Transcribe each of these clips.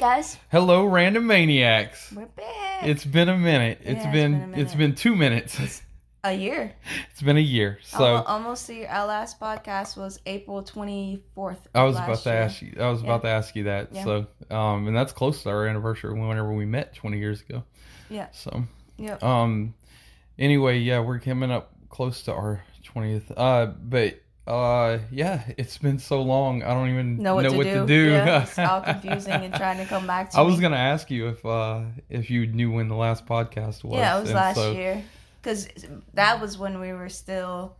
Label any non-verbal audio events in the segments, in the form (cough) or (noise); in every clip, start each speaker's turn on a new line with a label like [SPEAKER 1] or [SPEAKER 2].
[SPEAKER 1] guys,
[SPEAKER 2] Hello, random maniacs.
[SPEAKER 1] we're back.
[SPEAKER 2] It's been a minute.
[SPEAKER 1] Yeah,
[SPEAKER 2] it's
[SPEAKER 1] it's
[SPEAKER 2] been,
[SPEAKER 1] been a
[SPEAKER 2] it's
[SPEAKER 1] minute.
[SPEAKER 2] been two minutes.
[SPEAKER 1] a year. (laughs)
[SPEAKER 2] it's been a year. So
[SPEAKER 1] Almo- almost a year. Our last podcast was April twenty fourth.
[SPEAKER 2] I was about to ask you. I was about to ask you that.
[SPEAKER 1] Yeah.
[SPEAKER 2] So, um, and that's close to our anniversary whenever we met 20 years ago.
[SPEAKER 1] Yeah.
[SPEAKER 2] So,
[SPEAKER 1] Yeah.
[SPEAKER 2] um, anyway, yeah, we're coming up close to our 20th. Uh, but uh, yeah, it's been so long. I don't even
[SPEAKER 1] know what, to, do.
[SPEAKER 2] do.
[SPEAKER 1] Yeah, (laughs) it's all confusing and trying to come back to
[SPEAKER 2] I was
[SPEAKER 1] me.
[SPEAKER 2] gonna ask you if uh if you knew when the last podcast was.
[SPEAKER 1] Yeah, it was
[SPEAKER 2] and
[SPEAKER 1] last
[SPEAKER 2] so-
[SPEAKER 1] year because that was when we were still.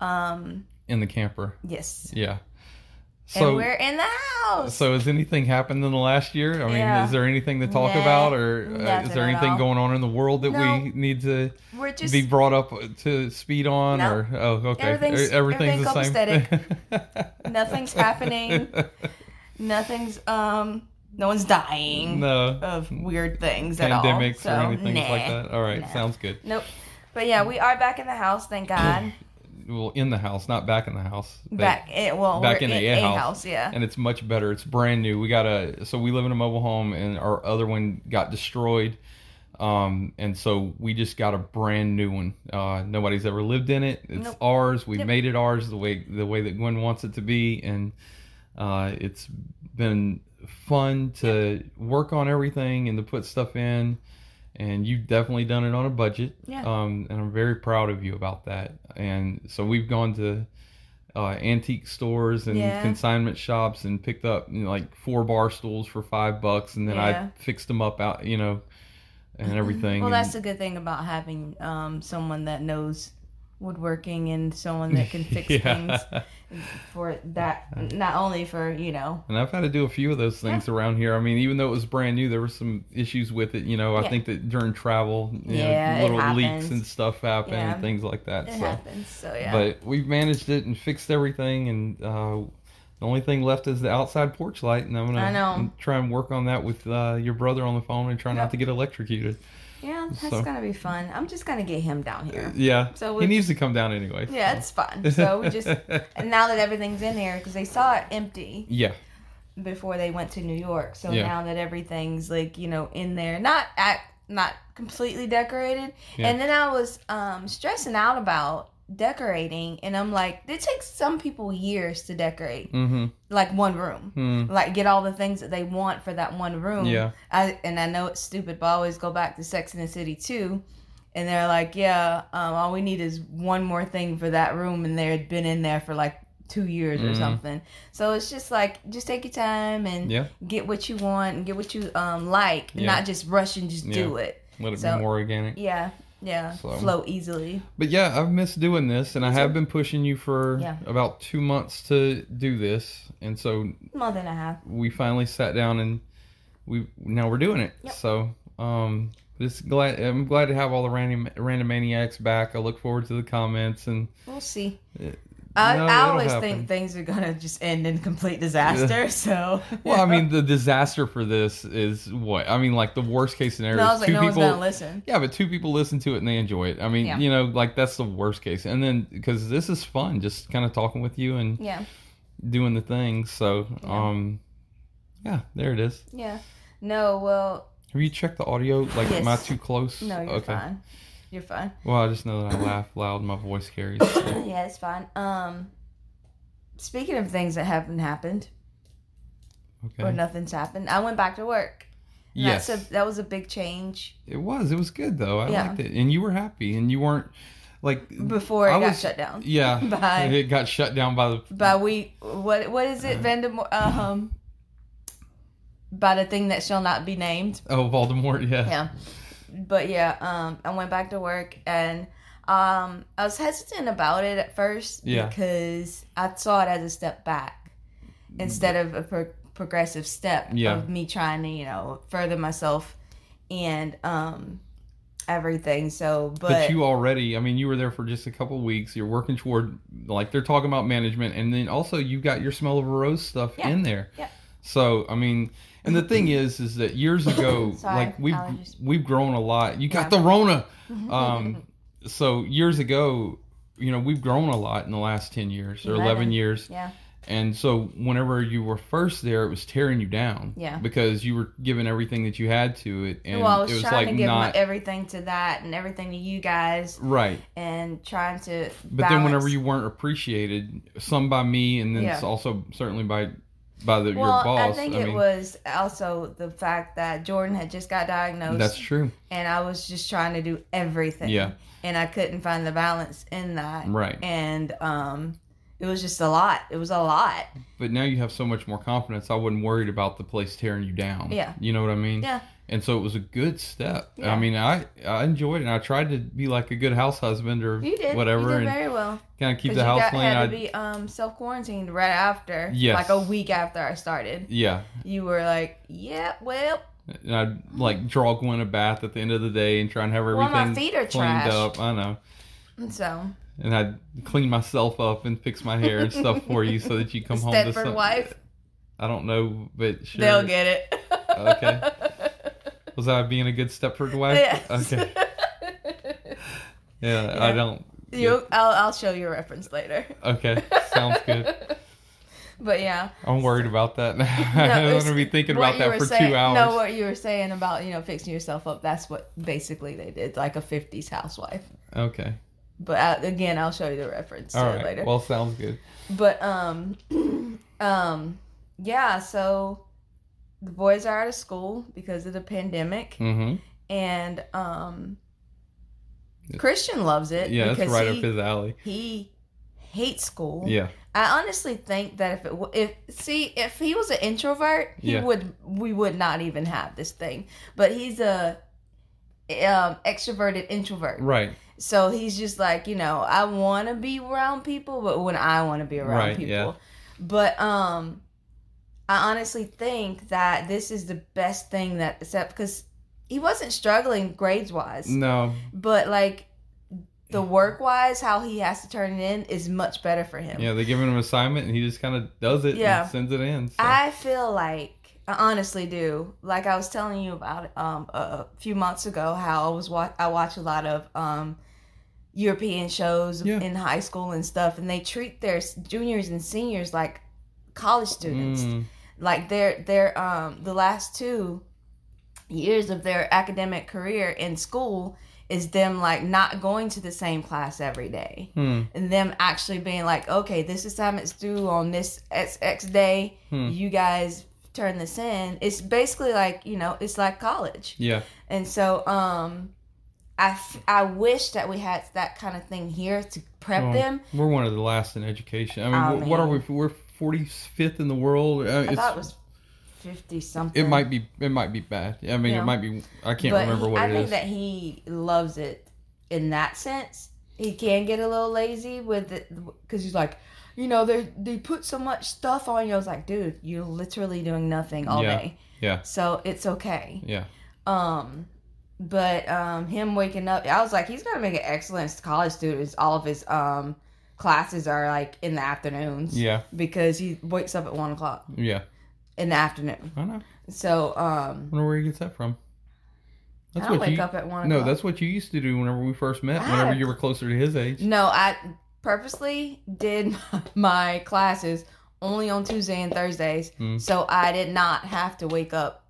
[SPEAKER 1] Um.
[SPEAKER 2] in the camper.
[SPEAKER 1] Yes.
[SPEAKER 2] Yeah.
[SPEAKER 1] And
[SPEAKER 2] So
[SPEAKER 1] we're in the house.
[SPEAKER 2] so has anything happened in the last year? I mean,
[SPEAKER 1] Yeah.
[SPEAKER 2] is there anything to talk
[SPEAKER 1] Nah,
[SPEAKER 2] about, or uh, is there anything going on in the world that
[SPEAKER 1] No.
[SPEAKER 2] we need to
[SPEAKER 1] just
[SPEAKER 2] be brought up to speed on?
[SPEAKER 1] No.
[SPEAKER 2] Or oh, okay,
[SPEAKER 1] Everything's-
[SPEAKER 2] everything's
[SPEAKER 1] everything
[SPEAKER 2] the same.
[SPEAKER 1] Nothing's (laughs) happening. nothing's um. No one's dying
[SPEAKER 2] no
[SPEAKER 1] of weird things at all.
[SPEAKER 2] pandemics
[SPEAKER 1] So,
[SPEAKER 2] or anything like that. All right,
[SPEAKER 1] Nah.
[SPEAKER 2] sounds good.
[SPEAKER 1] Nope. But yeah, we are back in the house. Thank God. (clears throat)
[SPEAKER 2] Well, in the house, not back in the house.
[SPEAKER 1] back. In, well,
[SPEAKER 2] back in
[SPEAKER 1] in,
[SPEAKER 2] a
[SPEAKER 1] a
[SPEAKER 2] house.
[SPEAKER 1] house. Yeah.
[SPEAKER 2] and it's much better. It's brand new. We got a so we live in a mobile home, and our other one got destroyed, um, and so we just got a brand new one. Uh, nobody's ever lived in it. It's
[SPEAKER 1] Nope.
[SPEAKER 2] ours. We
[SPEAKER 1] Yep.
[SPEAKER 2] made it ours the way the way that Gwen wants it to be, and uh, it's been fun to work on everything and to put stuff in. And you've definitely done it on a budget.
[SPEAKER 1] Yeah.
[SPEAKER 2] Um, and I'm very proud of you about that. And so we've gone to uh, antique stores and
[SPEAKER 1] Yeah.
[SPEAKER 2] consignment shops and picked up you know, like four bar stools for five bucks, and then
[SPEAKER 1] Yeah.
[SPEAKER 2] I fixed them up out, you know, and everything.
[SPEAKER 1] Well,
[SPEAKER 2] and-
[SPEAKER 1] that's the good thing about having um, someone that knows woodworking and someone that can fix (laughs)
[SPEAKER 2] Yeah.
[SPEAKER 1] things for that. Not only for you know.
[SPEAKER 2] And I've had to do a few of those things around here. I mean, even though it was brand new, there were some issues with it. You know, I
[SPEAKER 1] Yeah.
[SPEAKER 2] think that during travel, you
[SPEAKER 1] Yeah,
[SPEAKER 2] know, little leaks and stuff happen
[SPEAKER 1] Yeah.
[SPEAKER 2] and things like that.
[SPEAKER 1] It
[SPEAKER 2] so,
[SPEAKER 1] happens. So yeah.
[SPEAKER 2] but we've managed it and fixed everything, and uh, the only thing left is the outside porch light, and I'm gonna
[SPEAKER 1] I know.
[SPEAKER 2] try and work on that with uh, your brother on the phone and try not to get electrocuted.
[SPEAKER 1] Yeah, that's
[SPEAKER 2] so-
[SPEAKER 1] gonna be fun. I'm just gonna get him down here.
[SPEAKER 2] Yeah,
[SPEAKER 1] So
[SPEAKER 2] he
[SPEAKER 1] we-
[SPEAKER 2] needs to come down anyway.
[SPEAKER 1] Yeah, it's fun. So we just (laughs) and now that everything's in there because they saw it empty
[SPEAKER 2] yeah,
[SPEAKER 1] before they went to New York. So
[SPEAKER 2] Yeah.
[SPEAKER 1] now that everything's like you know in there, not at not completely decorated.
[SPEAKER 2] Yeah.
[SPEAKER 1] And then I was um stressing out about decorating, and I'm like, it takes some people years to decorate
[SPEAKER 2] mm-hmm.
[SPEAKER 1] like one room.
[SPEAKER 2] Mm.
[SPEAKER 1] Like get all the things that they want for that one room.
[SPEAKER 2] Yeah.
[SPEAKER 1] I and I know it's stupid, but I always go back to Sex in the City too. And they're like, yeah, um, all we need is one more thing for that room, and they had been in there for like two years or
[SPEAKER 2] Mhm.
[SPEAKER 1] something. So it's just like, just take your time and
[SPEAKER 2] Yeah.
[SPEAKER 1] get what you want and get what you um like, and
[SPEAKER 2] Yeah.
[SPEAKER 1] not just rush and just do it.
[SPEAKER 2] Let it
[SPEAKER 1] So-
[SPEAKER 2] be more organic.
[SPEAKER 1] Yeah, yeah,
[SPEAKER 2] So-
[SPEAKER 1] flow easily.
[SPEAKER 2] But yeah, I've missed doing this, and I have been pushing you for
[SPEAKER 1] Yeah.
[SPEAKER 2] about two months to do this, and so
[SPEAKER 1] Month and a half.
[SPEAKER 2] we finally sat down and we now we're doing it.
[SPEAKER 1] Yep.
[SPEAKER 2] So um, just glad I'm glad to have all the random random maniacs back. I look forward to the comments and
[SPEAKER 1] We'll see.
[SPEAKER 2] Uh,
[SPEAKER 1] I,
[SPEAKER 2] no,
[SPEAKER 1] I always
[SPEAKER 2] happen.
[SPEAKER 1] think things are gonna just end in complete disaster. So (laughs)
[SPEAKER 2] well, I mean the (laughs) disaster for this is what I mean like the worst case scenario
[SPEAKER 1] no, I
[SPEAKER 2] is
[SPEAKER 1] was like,
[SPEAKER 2] two
[SPEAKER 1] no
[SPEAKER 2] people.
[SPEAKER 1] one's gonna listen.
[SPEAKER 2] Yeah, but two people listen to it and they enjoy it. I mean,
[SPEAKER 1] Yeah.
[SPEAKER 2] you know, like that's the worst case. And then because this is fun, just kind of talking with you and
[SPEAKER 1] Yeah,
[SPEAKER 2] doing the things. So,
[SPEAKER 1] Yeah.
[SPEAKER 2] um, yeah, there it is.
[SPEAKER 1] yeah. No, well,
[SPEAKER 2] Have you checked the audio? Like, am I too close?
[SPEAKER 1] no, you're fine. You're fine.
[SPEAKER 2] Well, I just know that I laugh loud my voice carries. (coughs)
[SPEAKER 1] yeah, it's fine. Um, speaking of things that haven't happened or
[SPEAKER 2] Okay.
[SPEAKER 1] nothing's happened, I went back to work. And
[SPEAKER 2] Yes,
[SPEAKER 1] that's a, that was a big change
[SPEAKER 2] it was. It was good though. I
[SPEAKER 1] Yeah.
[SPEAKER 2] liked it, and you were happy, and you weren't like.
[SPEAKER 1] before it
[SPEAKER 2] I
[SPEAKER 1] got
[SPEAKER 2] was-
[SPEAKER 1] shut down.
[SPEAKER 2] Yeah, (laughs)
[SPEAKER 1] By-
[SPEAKER 2] it got shut down by the.
[SPEAKER 1] By we, what what is it, Vandemore? Um, by the thing that shall not be named.
[SPEAKER 2] Oh, Voldemort. Yeah.
[SPEAKER 1] Yeah, but yeah, um, I went back to work and um, I was hesitant about it at first
[SPEAKER 2] Yeah.
[SPEAKER 1] because I saw it as a step back instead of a pro- progressive step
[SPEAKER 2] Yeah.
[SPEAKER 1] of me trying to you know further myself and um everything. So, but,
[SPEAKER 2] But, you already, I mean, you were there for just a couple weeks. You're working toward, like, they're talking about management, and then also you got your smell of a rose stuff
[SPEAKER 1] Yeah.
[SPEAKER 2] in there.
[SPEAKER 1] Yeah.
[SPEAKER 2] So, I mean, and the thing is, is that years ago, (coughs)
[SPEAKER 1] Sorry,
[SPEAKER 2] like we've
[SPEAKER 1] allergies.
[SPEAKER 2] we've grown a lot. You got
[SPEAKER 1] Yeah.
[SPEAKER 2] the Rona. (laughs) Um, so years ago, you know, we've grown a lot in the last ten years or eleven years,
[SPEAKER 1] yeah,
[SPEAKER 2] And so whenever you were first there, it was tearing you down.
[SPEAKER 1] Yeah.
[SPEAKER 2] Because you were giving everything that you had to it, and
[SPEAKER 1] well, I was,
[SPEAKER 2] it was
[SPEAKER 1] trying
[SPEAKER 2] like
[SPEAKER 1] to give my,
[SPEAKER 2] not
[SPEAKER 1] everything to that and everything to you guys,
[SPEAKER 2] right.
[SPEAKER 1] and trying to.
[SPEAKER 2] But then whenever you weren't appreciated, some by me, and then
[SPEAKER 1] Yeah.
[SPEAKER 2] also certainly by by the,
[SPEAKER 1] well,
[SPEAKER 2] your boss.
[SPEAKER 1] I think it
[SPEAKER 2] mean,
[SPEAKER 1] was also the fact that Jordan had just got diagnosed.
[SPEAKER 2] that's true.
[SPEAKER 1] and I was just trying to do everything.
[SPEAKER 2] Yeah.
[SPEAKER 1] And I couldn't find the balance in that.
[SPEAKER 2] Right.
[SPEAKER 1] And um it was just a lot. It was a lot.
[SPEAKER 2] But now you have so much more confidence. I wasn't worried about the place tearing you down.
[SPEAKER 1] Yeah.
[SPEAKER 2] You know what I mean?
[SPEAKER 1] Yeah.
[SPEAKER 2] And so it was a good step.
[SPEAKER 1] Yeah.
[SPEAKER 2] I mean, I I enjoyed it. and I tried to be like a good house husband or
[SPEAKER 1] You did.
[SPEAKER 2] whatever,
[SPEAKER 1] You did
[SPEAKER 2] and
[SPEAKER 1] very well.
[SPEAKER 2] kind of keep the house
[SPEAKER 1] got,
[SPEAKER 2] clean.
[SPEAKER 1] had
[SPEAKER 2] I
[SPEAKER 1] to be um self quarantined right after.
[SPEAKER 2] Yes.
[SPEAKER 1] Like a week after I started.
[SPEAKER 2] yeah.
[SPEAKER 1] You were like, Yeah, well
[SPEAKER 2] And I'd like draw Gwen a bath at the end of the day and try and have everything Well,
[SPEAKER 1] my feet are
[SPEAKER 2] cleaned
[SPEAKER 1] trash.
[SPEAKER 2] up. I know.
[SPEAKER 1] so
[SPEAKER 2] And I'd clean myself up and fix my hair and stuff for you so that you come (laughs) home to some.
[SPEAKER 1] wife,
[SPEAKER 2] I don't know, but sure.
[SPEAKER 1] they'll get it.
[SPEAKER 2] Okay. (laughs) Was I being a good Stepford wife?
[SPEAKER 1] yes.
[SPEAKER 2] Okay. Yeah, I don't.
[SPEAKER 1] you I'll I'll show you a reference later.
[SPEAKER 2] Okay, sounds good. (laughs)
[SPEAKER 1] But yeah.
[SPEAKER 2] I'm worried about that now. (laughs)
[SPEAKER 1] No,
[SPEAKER 2] I'm to be thinking about that for
[SPEAKER 1] saying,
[SPEAKER 2] two hours.
[SPEAKER 1] No, what you were saying about you know fixing yourself up. That's what basically they did, like a '50s housewife.
[SPEAKER 2] Okay.
[SPEAKER 1] But uh, again, I'll show you the reference
[SPEAKER 2] All right.
[SPEAKER 1] later.
[SPEAKER 2] Well, sounds good.
[SPEAKER 1] but um, (clears throat) um, yeah. So the boys are out of school because of the pandemic,
[SPEAKER 2] Mm-hmm.
[SPEAKER 1] and um, Christian loves it.
[SPEAKER 2] Yeah, that's right
[SPEAKER 1] he,
[SPEAKER 2] up his alley.
[SPEAKER 1] He hates school.
[SPEAKER 2] Yeah.
[SPEAKER 1] I honestly think that if it w- if see if he was an introvert, he
[SPEAKER 2] Yeah.
[SPEAKER 1] would we would not even have this thing. But he's a um extroverted introvert.
[SPEAKER 2] Right.
[SPEAKER 1] So he's just like, you know, I want to be around people, but when I want to be around
[SPEAKER 2] Right,
[SPEAKER 1] people.
[SPEAKER 2] yeah.
[SPEAKER 1] But um I honestly think that this is the best thing that except because he wasn't struggling grades wise,
[SPEAKER 2] No.
[SPEAKER 1] but like the work wise, how he has to turn it in is much better for him.
[SPEAKER 2] Yeah, they give him an assignment and he just kind of does it
[SPEAKER 1] Yeah.
[SPEAKER 2] and sends it in. So.
[SPEAKER 1] I feel like I honestly do. Like I was telling you about um a, a few months ago how I was wa- I watch a lot of um European shows
[SPEAKER 2] Yeah.
[SPEAKER 1] in high school and stuff and they treat their juniors and seniors like college students.
[SPEAKER 2] Mm,
[SPEAKER 1] Like they're they're um the last two years of their academic career in school is them like not going to the same class every day
[SPEAKER 2] hmm.
[SPEAKER 1] and them actually being like, okay, this assignment's due on this X, X day.
[SPEAKER 2] Hmm.
[SPEAKER 1] You guys turn this in. It's basically like you know, it's like college.
[SPEAKER 2] Yeah.
[SPEAKER 1] And so, um, I f- I wish that we had that kind of thing here to prep
[SPEAKER 2] Well,
[SPEAKER 1] them.
[SPEAKER 2] We're one of the last in education. I mean,
[SPEAKER 1] Oh,
[SPEAKER 2] wh- what are we? We're 45th in the world. Uh,
[SPEAKER 1] I thought it was fifty something.
[SPEAKER 2] it might be. It might be bad. I mean,
[SPEAKER 1] Yeah.
[SPEAKER 2] it might be. I can't
[SPEAKER 1] but
[SPEAKER 2] remember
[SPEAKER 1] he-
[SPEAKER 2] what
[SPEAKER 1] I
[SPEAKER 2] it
[SPEAKER 1] think that he loves it in that sense. He can get a little lazy with it because he's like, you know, they they put so much stuff on you. I was like, dude, you're literally doing nothing all
[SPEAKER 2] Yeah.
[SPEAKER 1] day,
[SPEAKER 2] yeah.
[SPEAKER 1] so it's okay.
[SPEAKER 2] Yeah.
[SPEAKER 1] Um, but um, him waking up, I was like, he's gonna make an excellent college student. All of his um classes are like in the afternoons
[SPEAKER 2] Yeah.
[SPEAKER 1] because he wakes up at one o'clock
[SPEAKER 2] Yeah.
[SPEAKER 1] in the afternoon.
[SPEAKER 2] I know.
[SPEAKER 1] So um,
[SPEAKER 2] I wonder where he gets that from.
[SPEAKER 1] I don't wake up at one.
[SPEAKER 2] No,
[SPEAKER 1] o'clock.
[SPEAKER 2] that's what you used to do whenever we first met.
[SPEAKER 1] I
[SPEAKER 2] Whenever you were closer to his age.
[SPEAKER 1] No, I purposely did (laughs) my classes only on Tuesday and Thursdays,
[SPEAKER 2] Mm.
[SPEAKER 1] so I did not have to wake up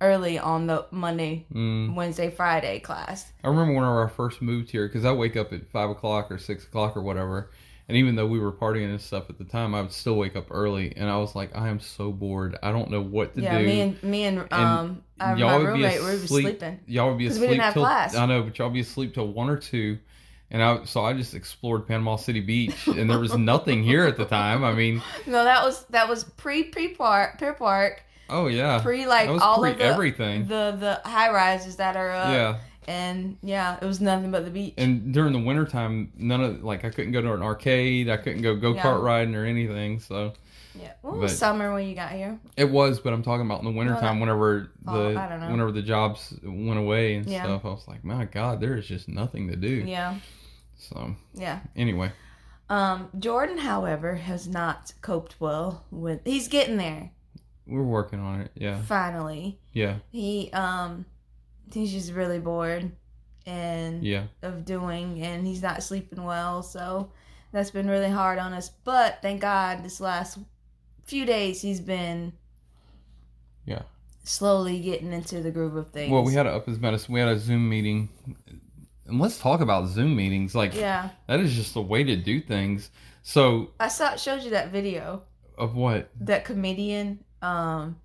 [SPEAKER 1] early on the Monday,
[SPEAKER 2] Mm.
[SPEAKER 1] Wednesday, Friday class.
[SPEAKER 2] I remember when I first moved here, because I wake up at five o'clock or six o'clock or whatever, and even though we were partying and stuff at the time, I would still wake up early, and I was like, I am so bored. I don't know what to
[SPEAKER 1] yeah,
[SPEAKER 2] do.
[SPEAKER 1] me and me and um uh,
[SPEAKER 2] y'all
[SPEAKER 1] my
[SPEAKER 2] would be
[SPEAKER 1] roommate we were
[SPEAKER 2] asleep.
[SPEAKER 1] sleeping.
[SPEAKER 2] y'all would be
[SPEAKER 1] 'Cause we didn't have
[SPEAKER 2] till
[SPEAKER 1] class.
[SPEAKER 2] I know, but y'all would be asleep till one or two. And I so I just explored Panama City Beach, and there was (laughs) nothing here at the time. I mean,
[SPEAKER 1] No, that was that was pre pre park pre park
[SPEAKER 2] oh yeah,
[SPEAKER 1] pre like all
[SPEAKER 2] pre
[SPEAKER 1] of the
[SPEAKER 2] everything.
[SPEAKER 1] the the high rises that are up.
[SPEAKER 2] yeah,
[SPEAKER 1] and yeah, it was nothing but the beach.
[SPEAKER 2] and during the wintertime, none of like I couldn't go to an arcade, I couldn't go go kart
[SPEAKER 1] Yeah.
[SPEAKER 2] riding or anything. So
[SPEAKER 1] yeah, what was summer when you got here?
[SPEAKER 2] it was, but I'm talking about in the wintertime
[SPEAKER 1] that-
[SPEAKER 2] whenever
[SPEAKER 1] Oh,
[SPEAKER 2] the
[SPEAKER 1] I don't know.
[SPEAKER 2] whenever the jobs went away and
[SPEAKER 1] Yeah.
[SPEAKER 2] stuff. I was like, my God, there is just nothing to do.
[SPEAKER 1] Yeah,
[SPEAKER 2] So
[SPEAKER 1] yeah.
[SPEAKER 2] anyway,
[SPEAKER 1] Um, Jordan, however, has not coped well with. He's getting there.
[SPEAKER 2] We're working on it. Yeah,
[SPEAKER 1] Finally,
[SPEAKER 2] yeah,
[SPEAKER 1] he um, he's just really bored and
[SPEAKER 2] yeah.
[SPEAKER 1] of doing, and he's not sleeping well. So That's been really hard on us. But thank God this last few days he's been
[SPEAKER 2] Yeah.
[SPEAKER 1] slowly getting into the groove of things.
[SPEAKER 2] Well, we had a up his medicine. We had a Zoom meeting, and let's talk about Zoom meetings. Like
[SPEAKER 1] Yeah.
[SPEAKER 2] that is just the way to do things. So
[SPEAKER 1] I saw showed you that video.
[SPEAKER 2] of what?
[SPEAKER 1] That comedian, um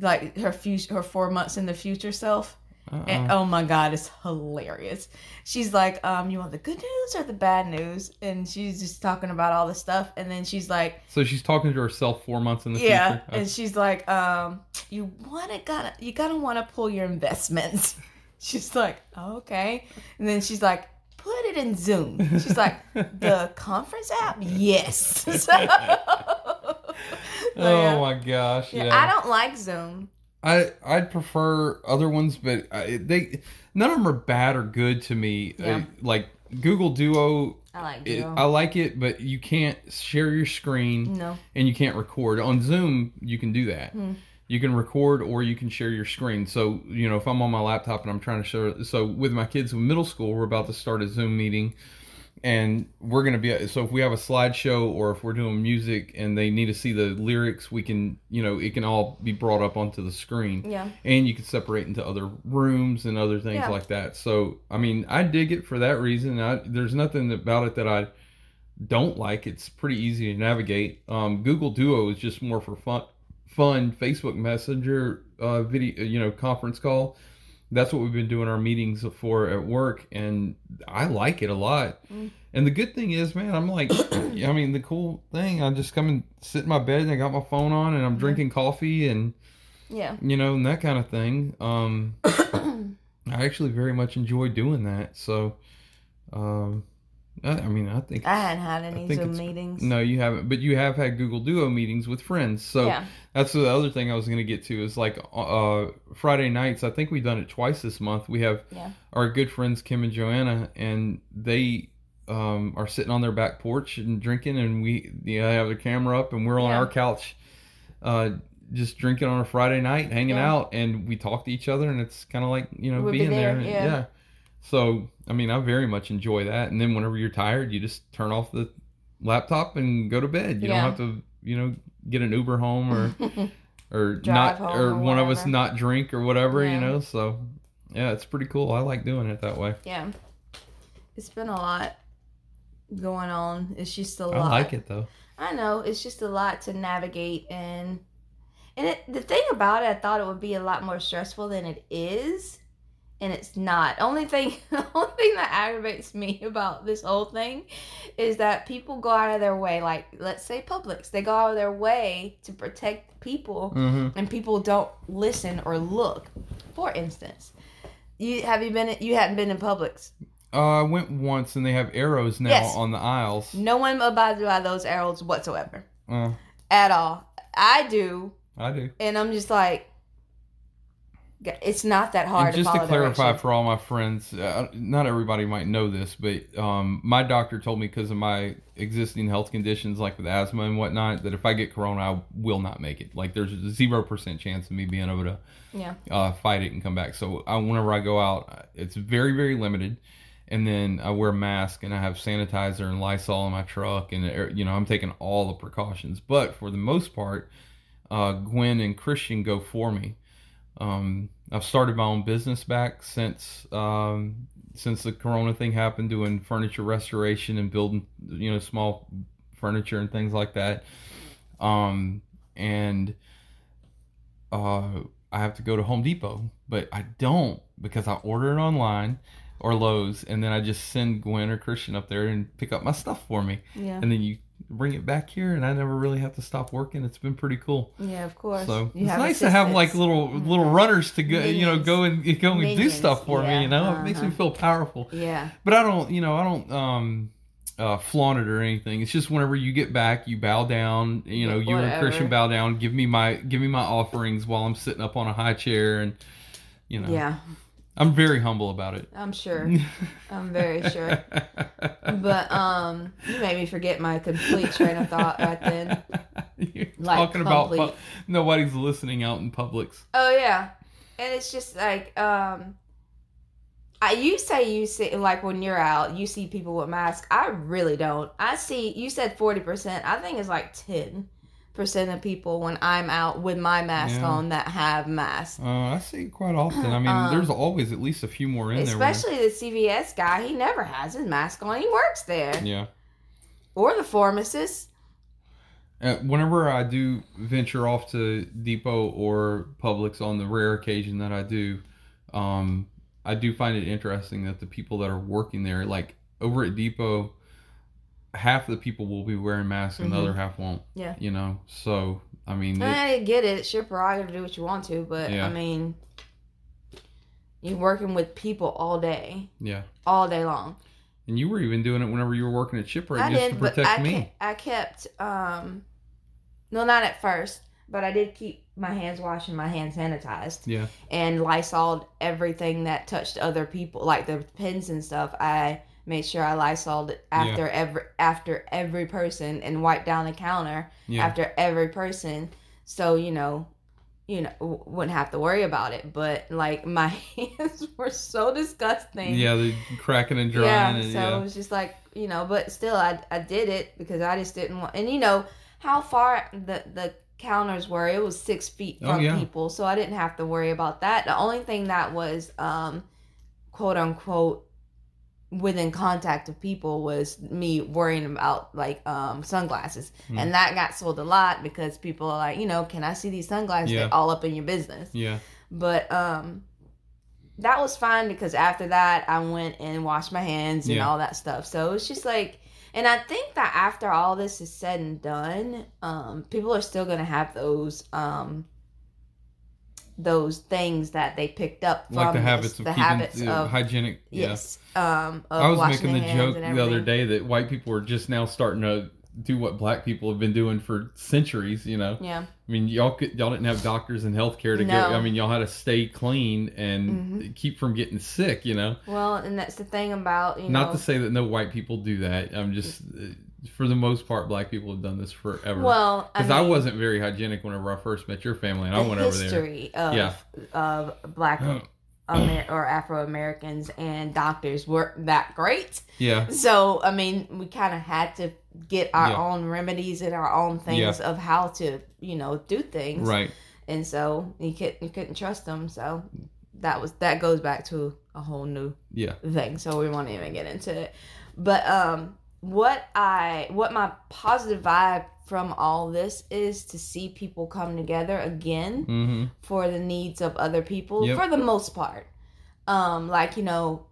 [SPEAKER 1] like her future her four months in the future self.
[SPEAKER 2] Uh-uh.
[SPEAKER 1] And, oh my god, it's hilarious. She's like, um, you want the good news or the bad news? And she's just talking about all the stuff and then she's like,
[SPEAKER 2] so she's talking to herself four months in the
[SPEAKER 1] yeah,
[SPEAKER 2] future.
[SPEAKER 1] Yeah and she's like, um, you wanna gotta you gotta wanna pull your investments. (laughs) She's like, oh, okay, and then she's like, put it in Zoom. She's like, the (laughs) conference app, yes. (laughs) So- yeah.
[SPEAKER 2] my gosh!
[SPEAKER 1] Yeah,
[SPEAKER 2] Yeah,
[SPEAKER 1] I don't like Zoom.
[SPEAKER 2] I I'd prefer other ones, but I, they none of them are bad or good to me.
[SPEAKER 1] Yeah.
[SPEAKER 2] Uh, like Google Duo,
[SPEAKER 1] I like
[SPEAKER 2] it, I like it, but you can't share your screen
[SPEAKER 1] no,
[SPEAKER 2] and you can't record on Zoom. You can do that.
[SPEAKER 1] Hmm.
[SPEAKER 2] You can record or you can share your screen. So you know, if I'm on my laptop and I'm trying to show, so with my kids in middle school, we're about to start a Zoom meeting, and we're gonna be. So if we have a slideshow or if we're doing music and they need to see the lyrics, we can, you know, it can all be brought up onto the screen
[SPEAKER 1] yeah,
[SPEAKER 2] and you can separate into other rooms and other things
[SPEAKER 1] Yeah.
[SPEAKER 2] like that. So, I mean, I dig it for that reason. I, there's nothing about it that I don't like. It's pretty easy to navigate. Um, Google Duo is just more for fun, fun Facebook Messenger uh, video, you know, conference call. That's what we've been doing our meetings for at work, and I like it a lot.
[SPEAKER 1] Mm.
[SPEAKER 2] And the good thing is, man, I'm like, (clears throat) I mean, the cool thing, I just come and sit in my bed and I got my phone on and I'm drinking coffee and
[SPEAKER 1] yeah.
[SPEAKER 2] you know, and that kind of thing. Um, (coughs) I actually very much enjoy doing that. So, um, I, I mean, I think
[SPEAKER 1] I hadn't had any Zoom meetings.
[SPEAKER 2] no, you haven't, but you have had Google Duo meetings with friends. So
[SPEAKER 1] yeah,
[SPEAKER 2] that's the other thing I was going to get to is like uh, Friday nights. I think we've done it twice this month. We have
[SPEAKER 1] Yeah.
[SPEAKER 2] our good friends Kim and Joanna, and they um, are sitting on their back porch and drinking, and we you know, have the camera up, and we're on
[SPEAKER 1] Yeah.
[SPEAKER 2] our couch, uh, just drinking on a Friday night, hanging
[SPEAKER 1] Yeah.
[SPEAKER 2] out, and we talk to each other, and it's kind of like you know
[SPEAKER 1] be
[SPEAKER 2] being there.
[SPEAKER 1] there, yeah.
[SPEAKER 2] So I mean, I very much enjoy that, and then whenever you're tired, you just turn off the laptop and go to bed. You
[SPEAKER 1] Yeah.
[SPEAKER 2] don't have to you know get an Uber home or (laughs) or not or
[SPEAKER 1] or
[SPEAKER 2] one of us not drink or whatever
[SPEAKER 1] Yeah.
[SPEAKER 2] you know so yeah it's pretty cool i like doing it that way
[SPEAKER 1] yeah. It's been a lot going on. It's just a lot.
[SPEAKER 2] I like it though
[SPEAKER 1] I know it's just a lot to navigate and and it, the thing about it, I thought it would be a lot more stressful than it is, and it's not. Only thing, the (laughs) only thing that aggravates me about this whole thing is that people go out of their way. Like let's say Publix, they go out of their way to protect people,
[SPEAKER 2] mm-hmm.
[SPEAKER 1] and people don't listen or look. For instance, you have you been you hadn't been in Publix.
[SPEAKER 2] uh, i went once and they have arrows now
[SPEAKER 1] Yes.
[SPEAKER 2] on the aisles
[SPEAKER 1] No one abides by those arrows whatsoever
[SPEAKER 2] uh,
[SPEAKER 1] at all. I do.
[SPEAKER 2] i do
[SPEAKER 1] and I'm just like, it's not that hard
[SPEAKER 2] and just
[SPEAKER 1] to
[SPEAKER 2] to clarify
[SPEAKER 1] directions.
[SPEAKER 2] for all my friends uh, not everybody might know this but um, my doctor told me because of my existing health conditions like with asthma and whatnot that if i get corona i will not make it like there's a zero percent chance of me being able to
[SPEAKER 1] Yeah.
[SPEAKER 2] uh, fight it and come back. So I, whenever I go out, it's very very limited. And then I wear a mask and I have sanitizer and Lysol in my truck, and uh, you know I'm taking all the precautions. But for the most part, uh, Gwen and Christian go for me. Um, I've started my own business back since um, since the Corona thing happened, doing furniture restoration and building you know small furniture and things like that. Um, and uh, I have to go to Home Depot, but I don't because I order it online or Lowe's, and then I just send Gwen or Christian up there and pick up my stuff for me,
[SPEAKER 1] Yeah.
[SPEAKER 2] and then you bring it back here, and I never really have to stop working. It's been pretty cool.
[SPEAKER 1] Yeah, of course.
[SPEAKER 2] So
[SPEAKER 1] You
[SPEAKER 2] it's nice to have like
[SPEAKER 1] assistants.
[SPEAKER 2] little little runners to go, you know, go and go and do stuff for
[SPEAKER 1] yeah,
[SPEAKER 2] me. You know, it makes me
[SPEAKER 1] uh-huh.
[SPEAKER 2] feel powerful.
[SPEAKER 1] Yeah.
[SPEAKER 2] But I don't, you know, I don't um uh, flaunt it or anything. It's just whenever you get back, you bow down. You know, you and
[SPEAKER 1] Whatever.
[SPEAKER 2] Christian bow down. Give me my give me my offerings while I'm sitting up on a high chair, and you know,
[SPEAKER 1] Yeah.
[SPEAKER 2] I'm very humble about it.
[SPEAKER 1] I'm sure. (laughs) I'm very sure. But um, you made me forget my complete train of thought right then. (laughs)
[SPEAKER 2] You're
[SPEAKER 1] Like,
[SPEAKER 2] talking about
[SPEAKER 1] complete.
[SPEAKER 2] pu- nobody's listening out in Publix.
[SPEAKER 1] Oh yeah, and it's just like um, I, you say you see like when you're out, you see people with masks. I really don't. I see you said forty percent. I think it's like ten percent of people when I'm out with my mask
[SPEAKER 2] Yeah.
[SPEAKER 1] on that have masks.
[SPEAKER 2] Uh, I see it quite often. I mean,
[SPEAKER 1] Um,
[SPEAKER 2] there's always at least a few more in there.
[SPEAKER 1] Especially the CVS guy, he never has his mask on. He works there,
[SPEAKER 2] there. Yeah.
[SPEAKER 1] or the pharmacist.
[SPEAKER 2] Uh, whenever I do venture off to Depot or Publix on the rare occasion that I do, um, I do find it interesting that the people that are working there, like over at Depot, half of the people will be wearing masks and the
[SPEAKER 1] Mhm.
[SPEAKER 2] other half won't.
[SPEAKER 1] Yeah.
[SPEAKER 2] You know, so I mean, it,
[SPEAKER 1] I get it. It's your prerogative to do what you want to, but
[SPEAKER 2] Yeah.
[SPEAKER 1] I mean, you're working with people all day,
[SPEAKER 2] yeah.
[SPEAKER 1] all day long.
[SPEAKER 2] And you were even doing it whenever you were working at Shipwreck
[SPEAKER 1] I
[SPEAKER 2] just
[SPEAKER 1] did,
[SPEAKER 2] to
[SPEAKER 1] but
[SPEAKER 2] protect
[SPEAKER 1] I
[SPEAKER 2] me.
[SPEAKER 1] kept, I kept, um, no, not at first, but I did keep my hands washed and my hands sanitized
[SPEAKER 2] Yeah.
[SPEAKER 1] and Lysol everything that touched other people, like the pins and stuff. I made sure I Lysol it after every after every person and wiped down the counter
[SPEAKER 2] Yeah.
[SPEAKER 1] after every person, so you know. You know, wouldn't have to worry about it, but like (laughs) my hands were so disgusting.
[SPEAKER 2] yeah, the cracking and drying.
[SPEAKER 1] Yeah,
[SPEAKER 2] and,
[SPEAKER 1] so
[SPEAKER 2] yeah.
[SPEAKER 1] it was just like you know, but still, I I did it because I just didn't want, and you know how far the the counters were. It was six feet
[SPEAKER 2] Oh,
[SPEAKER 1] from
[SPEAKER 2] yeah.
[SPEAKER 1] people, so I didn't have to worry about that. The only thing that was um, quote unquote within contact of people was me worrying about like um sunglasses
[SPEAKER 2] Hmm.
[SPEAKER 1] and that got sold a lot because people are like you know can i see these sunglasses
[SPEAKER 2] Yeah.
[SPEAKER 1] They're all up in your business
[SPEAKER 2] yeah.
[SPEAKER 1] but um that was fine because after that I went and washed my hands and
[SPEAKER 2] Yeah.
[SPEAKER 1] all that stuff. So it's just like and I think that after all this is said and done, um people are still to have those um those things that they picked up from
[SPEAKER 2] Like the
[SPEAKER 1] this,
[SPEAKER 2] habits of
[SPEAKER 1] the
[SPEAKER 2] keeping
[SPEAKER 1] habits
[SPEAKER 2] uh,
[SPEAKER 1] of
[SPEAKER 2] hygienic. Yeah.
[SPEAKER 1] yes um of
[SPEAKER 2] I was making the joke the other day that white people are just now starting to do what black people have been doing for centuries. You know,
[SPEAKER 1] Yeah.
[SPEAKER 2] I mean, y'all could, y'all didn't have doctors and healthcare to
[SPEAKER 1] No.
[SPEAKER 2] get. I mean, y'all had to stay clean and
[SPEAKER 1] Mhm.
[SPEAKER 2] keep from getting sick. You know,
[SPEAKER 1] Well, and that's the thing about, you
[SPEAKER 2] not
[SPEAKER 1] know
[SPEAKER 2] to say that no white people do that. I'm just, uh, for the most part, black people have done this forever.
[SPEAKER 1] well,
[SPEAKER 2] because I,
[SPEAKER 1] mean,
[SPEAKER 2] wasn't very hygienic whenever I first met your family, and I went over there.
[SPEAKER 1] history of
[SPEAKER 2] Yeah.
[SPEAKER 1] of black (clears throat) Amer- or Afro Americans and doctors weren't that great.
[SPEAKER 2] Yeah,
[SPEAKER 1] So I mean, we kind of had to get our
[SPEAKER 2] Yeah.
[SPEAKER 1] own remedies and our own things of how to you know do things.
[SPEAKER 2] right.
[SPEAKER 1] And so you couldn't you couldn't trust them. So that was that goes back to a whole new
[SPEAKER 2] Yeah,
[SPEAKER 1] thing. So we won't even get into it. But um, what I what my positive vibe from all this is to see people come together again
[SPEAKER 2] hmm
[SPEAKER 1] for the needs of other people
[SPEAKER 2] Yep.
[SPEAKER 1] for the most part. Um, like you know,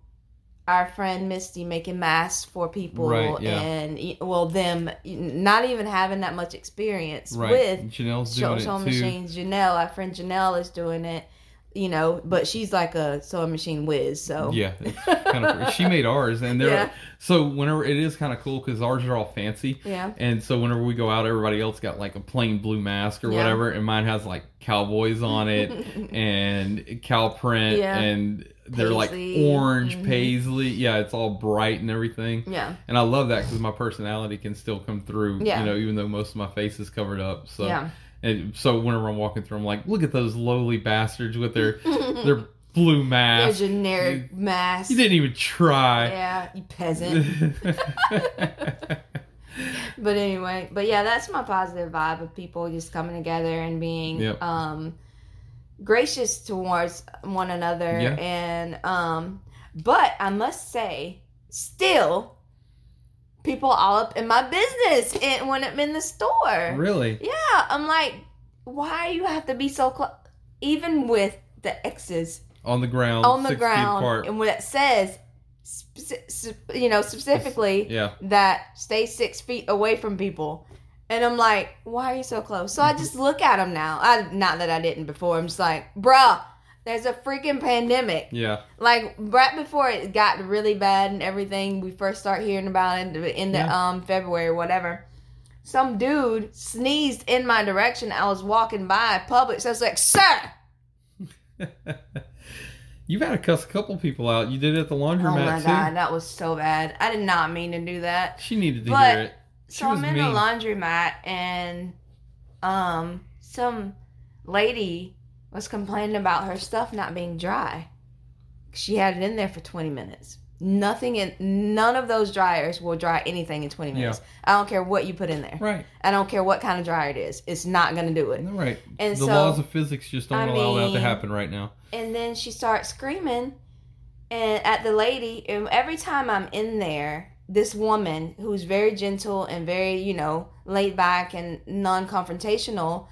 [SPEAKER 1] our friend Misty making masks for people,
[SPEAKER 2] Right, yeah.
[SPEAKER 1] and well, them not even having that much experience
[SPEAKER 2] right.
[SPEAKER 1] with
[SPEAKER 2] Janelle's doing
[SPEAKER 1] sewing
[SPEAKER 2] it too.
[SPEAKER 1] machines. Janelle, our friend Janelle, is doing it. You know, but she's like a sewing machine whiz. So
[SPEAKER 2] Yeah, kind of. she made (laughs) ours, and they're
[SPEAKER 1] Yeah.
[SPEAKER 2] so whenever it is kind of cool because ours are all fancy,
[SPEAKER 1] yeah,
[SPEAKER 2] and so whenever we go out, everybody else got like a plain blue mask or
[SPEAKER 1] Yeah.
[SPEAKER 2] whatever, and mine has like cowboys on it (laughs) and cow print,
[SPEAKER 1] Yeah.
[SPEAKER 2] and they're like
[SPEAKER 1] Paisley.
[SPEAKER 2] orange
[SPEAKER 1] Mhm.
[SPEAKER 2] paisley. Yeah, it's all bright and everything,
[SPEAKER 1] yeah,
[SPEAKER 2] and I love that because my personality can still come through.
[SPEAKER 1] Yeah.
[SPEAKER 2] you know, even though most of my face is covered up. So
[SPEAKER 1] yeah.
[SPEAKER 2] And so whenever I'm walking through, I'm like, look at those lowly bastards with their their blue
[SPEAKER 1] Their
[SPEAKER 2] mask.
[SPEAKER 1] generic mask.
[SPEAKER 2] You didn't even try.
[SPEAKER 1] Yeah, you peasant. (laughs) but anyway, but yeah, that's my positive vibe of people just coming together and being
[SPEAKER 2] Yep.
[SPEAKER 1] um gracious towards one another
[SPEAKER 2] Yeah.
[SPEAKER 1] and um but I must say still people all up in my business and when I'm in the store.
[SPEAKER 2] really?
[SPEAKER 1] Yeah, I'm like why you have to be so close even with the X's.
[SPEAKER 2] On the ground,
[SPEAKER 1] on the ground and when it says speci- sp- you know specifically
[SPEAKER 2] Yeah,
[SPEAKER 1] that stay six feet away from people. And i'm like why are you so close? So i mm-hmm. just look at them now. I, not that i didn't before. I'm just like bruh there's a freaking pandemic
[SPEAKER 2] yeah,
[SPEAKER 1] like right before it got really bad and everything we first start hearing about it in the, in the
[SPEAKER 2] Yeah.
[SPEAKER 1] um february or whatever some dude sneezed in my direction i was walking by Publix so i was like sir (laughs)
[SPEAKER 2] You've had to cuss a couple people out. You did it at the laundromat.
[SPEAKER 1] oh my
[SPEAKER 2] too.
[SPEAKER 1] god that was so bad i did not mean to do that
[SPEAKER 2] She needed to
[SPEAKER 1] But-
[SPEAKER 2] hear it. She
[SPEAKER 1] so
[SPEAKER 2] was
[SPEAKER 1] I'm in
[SPEAKER 2] mean.
[SPEAKER 1] the laundromat and um some lady was complaining about her stuff not being dry. she had it in there for 20 minutes. Nothing in none of those dryers will dry anything in 20 minutes. Yeah. I don't care what you put in there.
[SPEAKER 2] Right.
[SPEAKER 1] I don't care what kind of dryer it is. It's not going to do it.
[SPEAKER 2] Right.
[SPEAKER 1] And
[SPEAKER 2] the
[SPEAKER 1] so-
[SPEAKER 2] laws of physics just don't
[SPEAKER 1] I
[SPEAKER 2] allow that to happen right now.
[SPEAKER 1] And then she starts screaming and at the lady and every time I'm in there, this woman who's very gentle and very, you know, laid back and non-confrontational,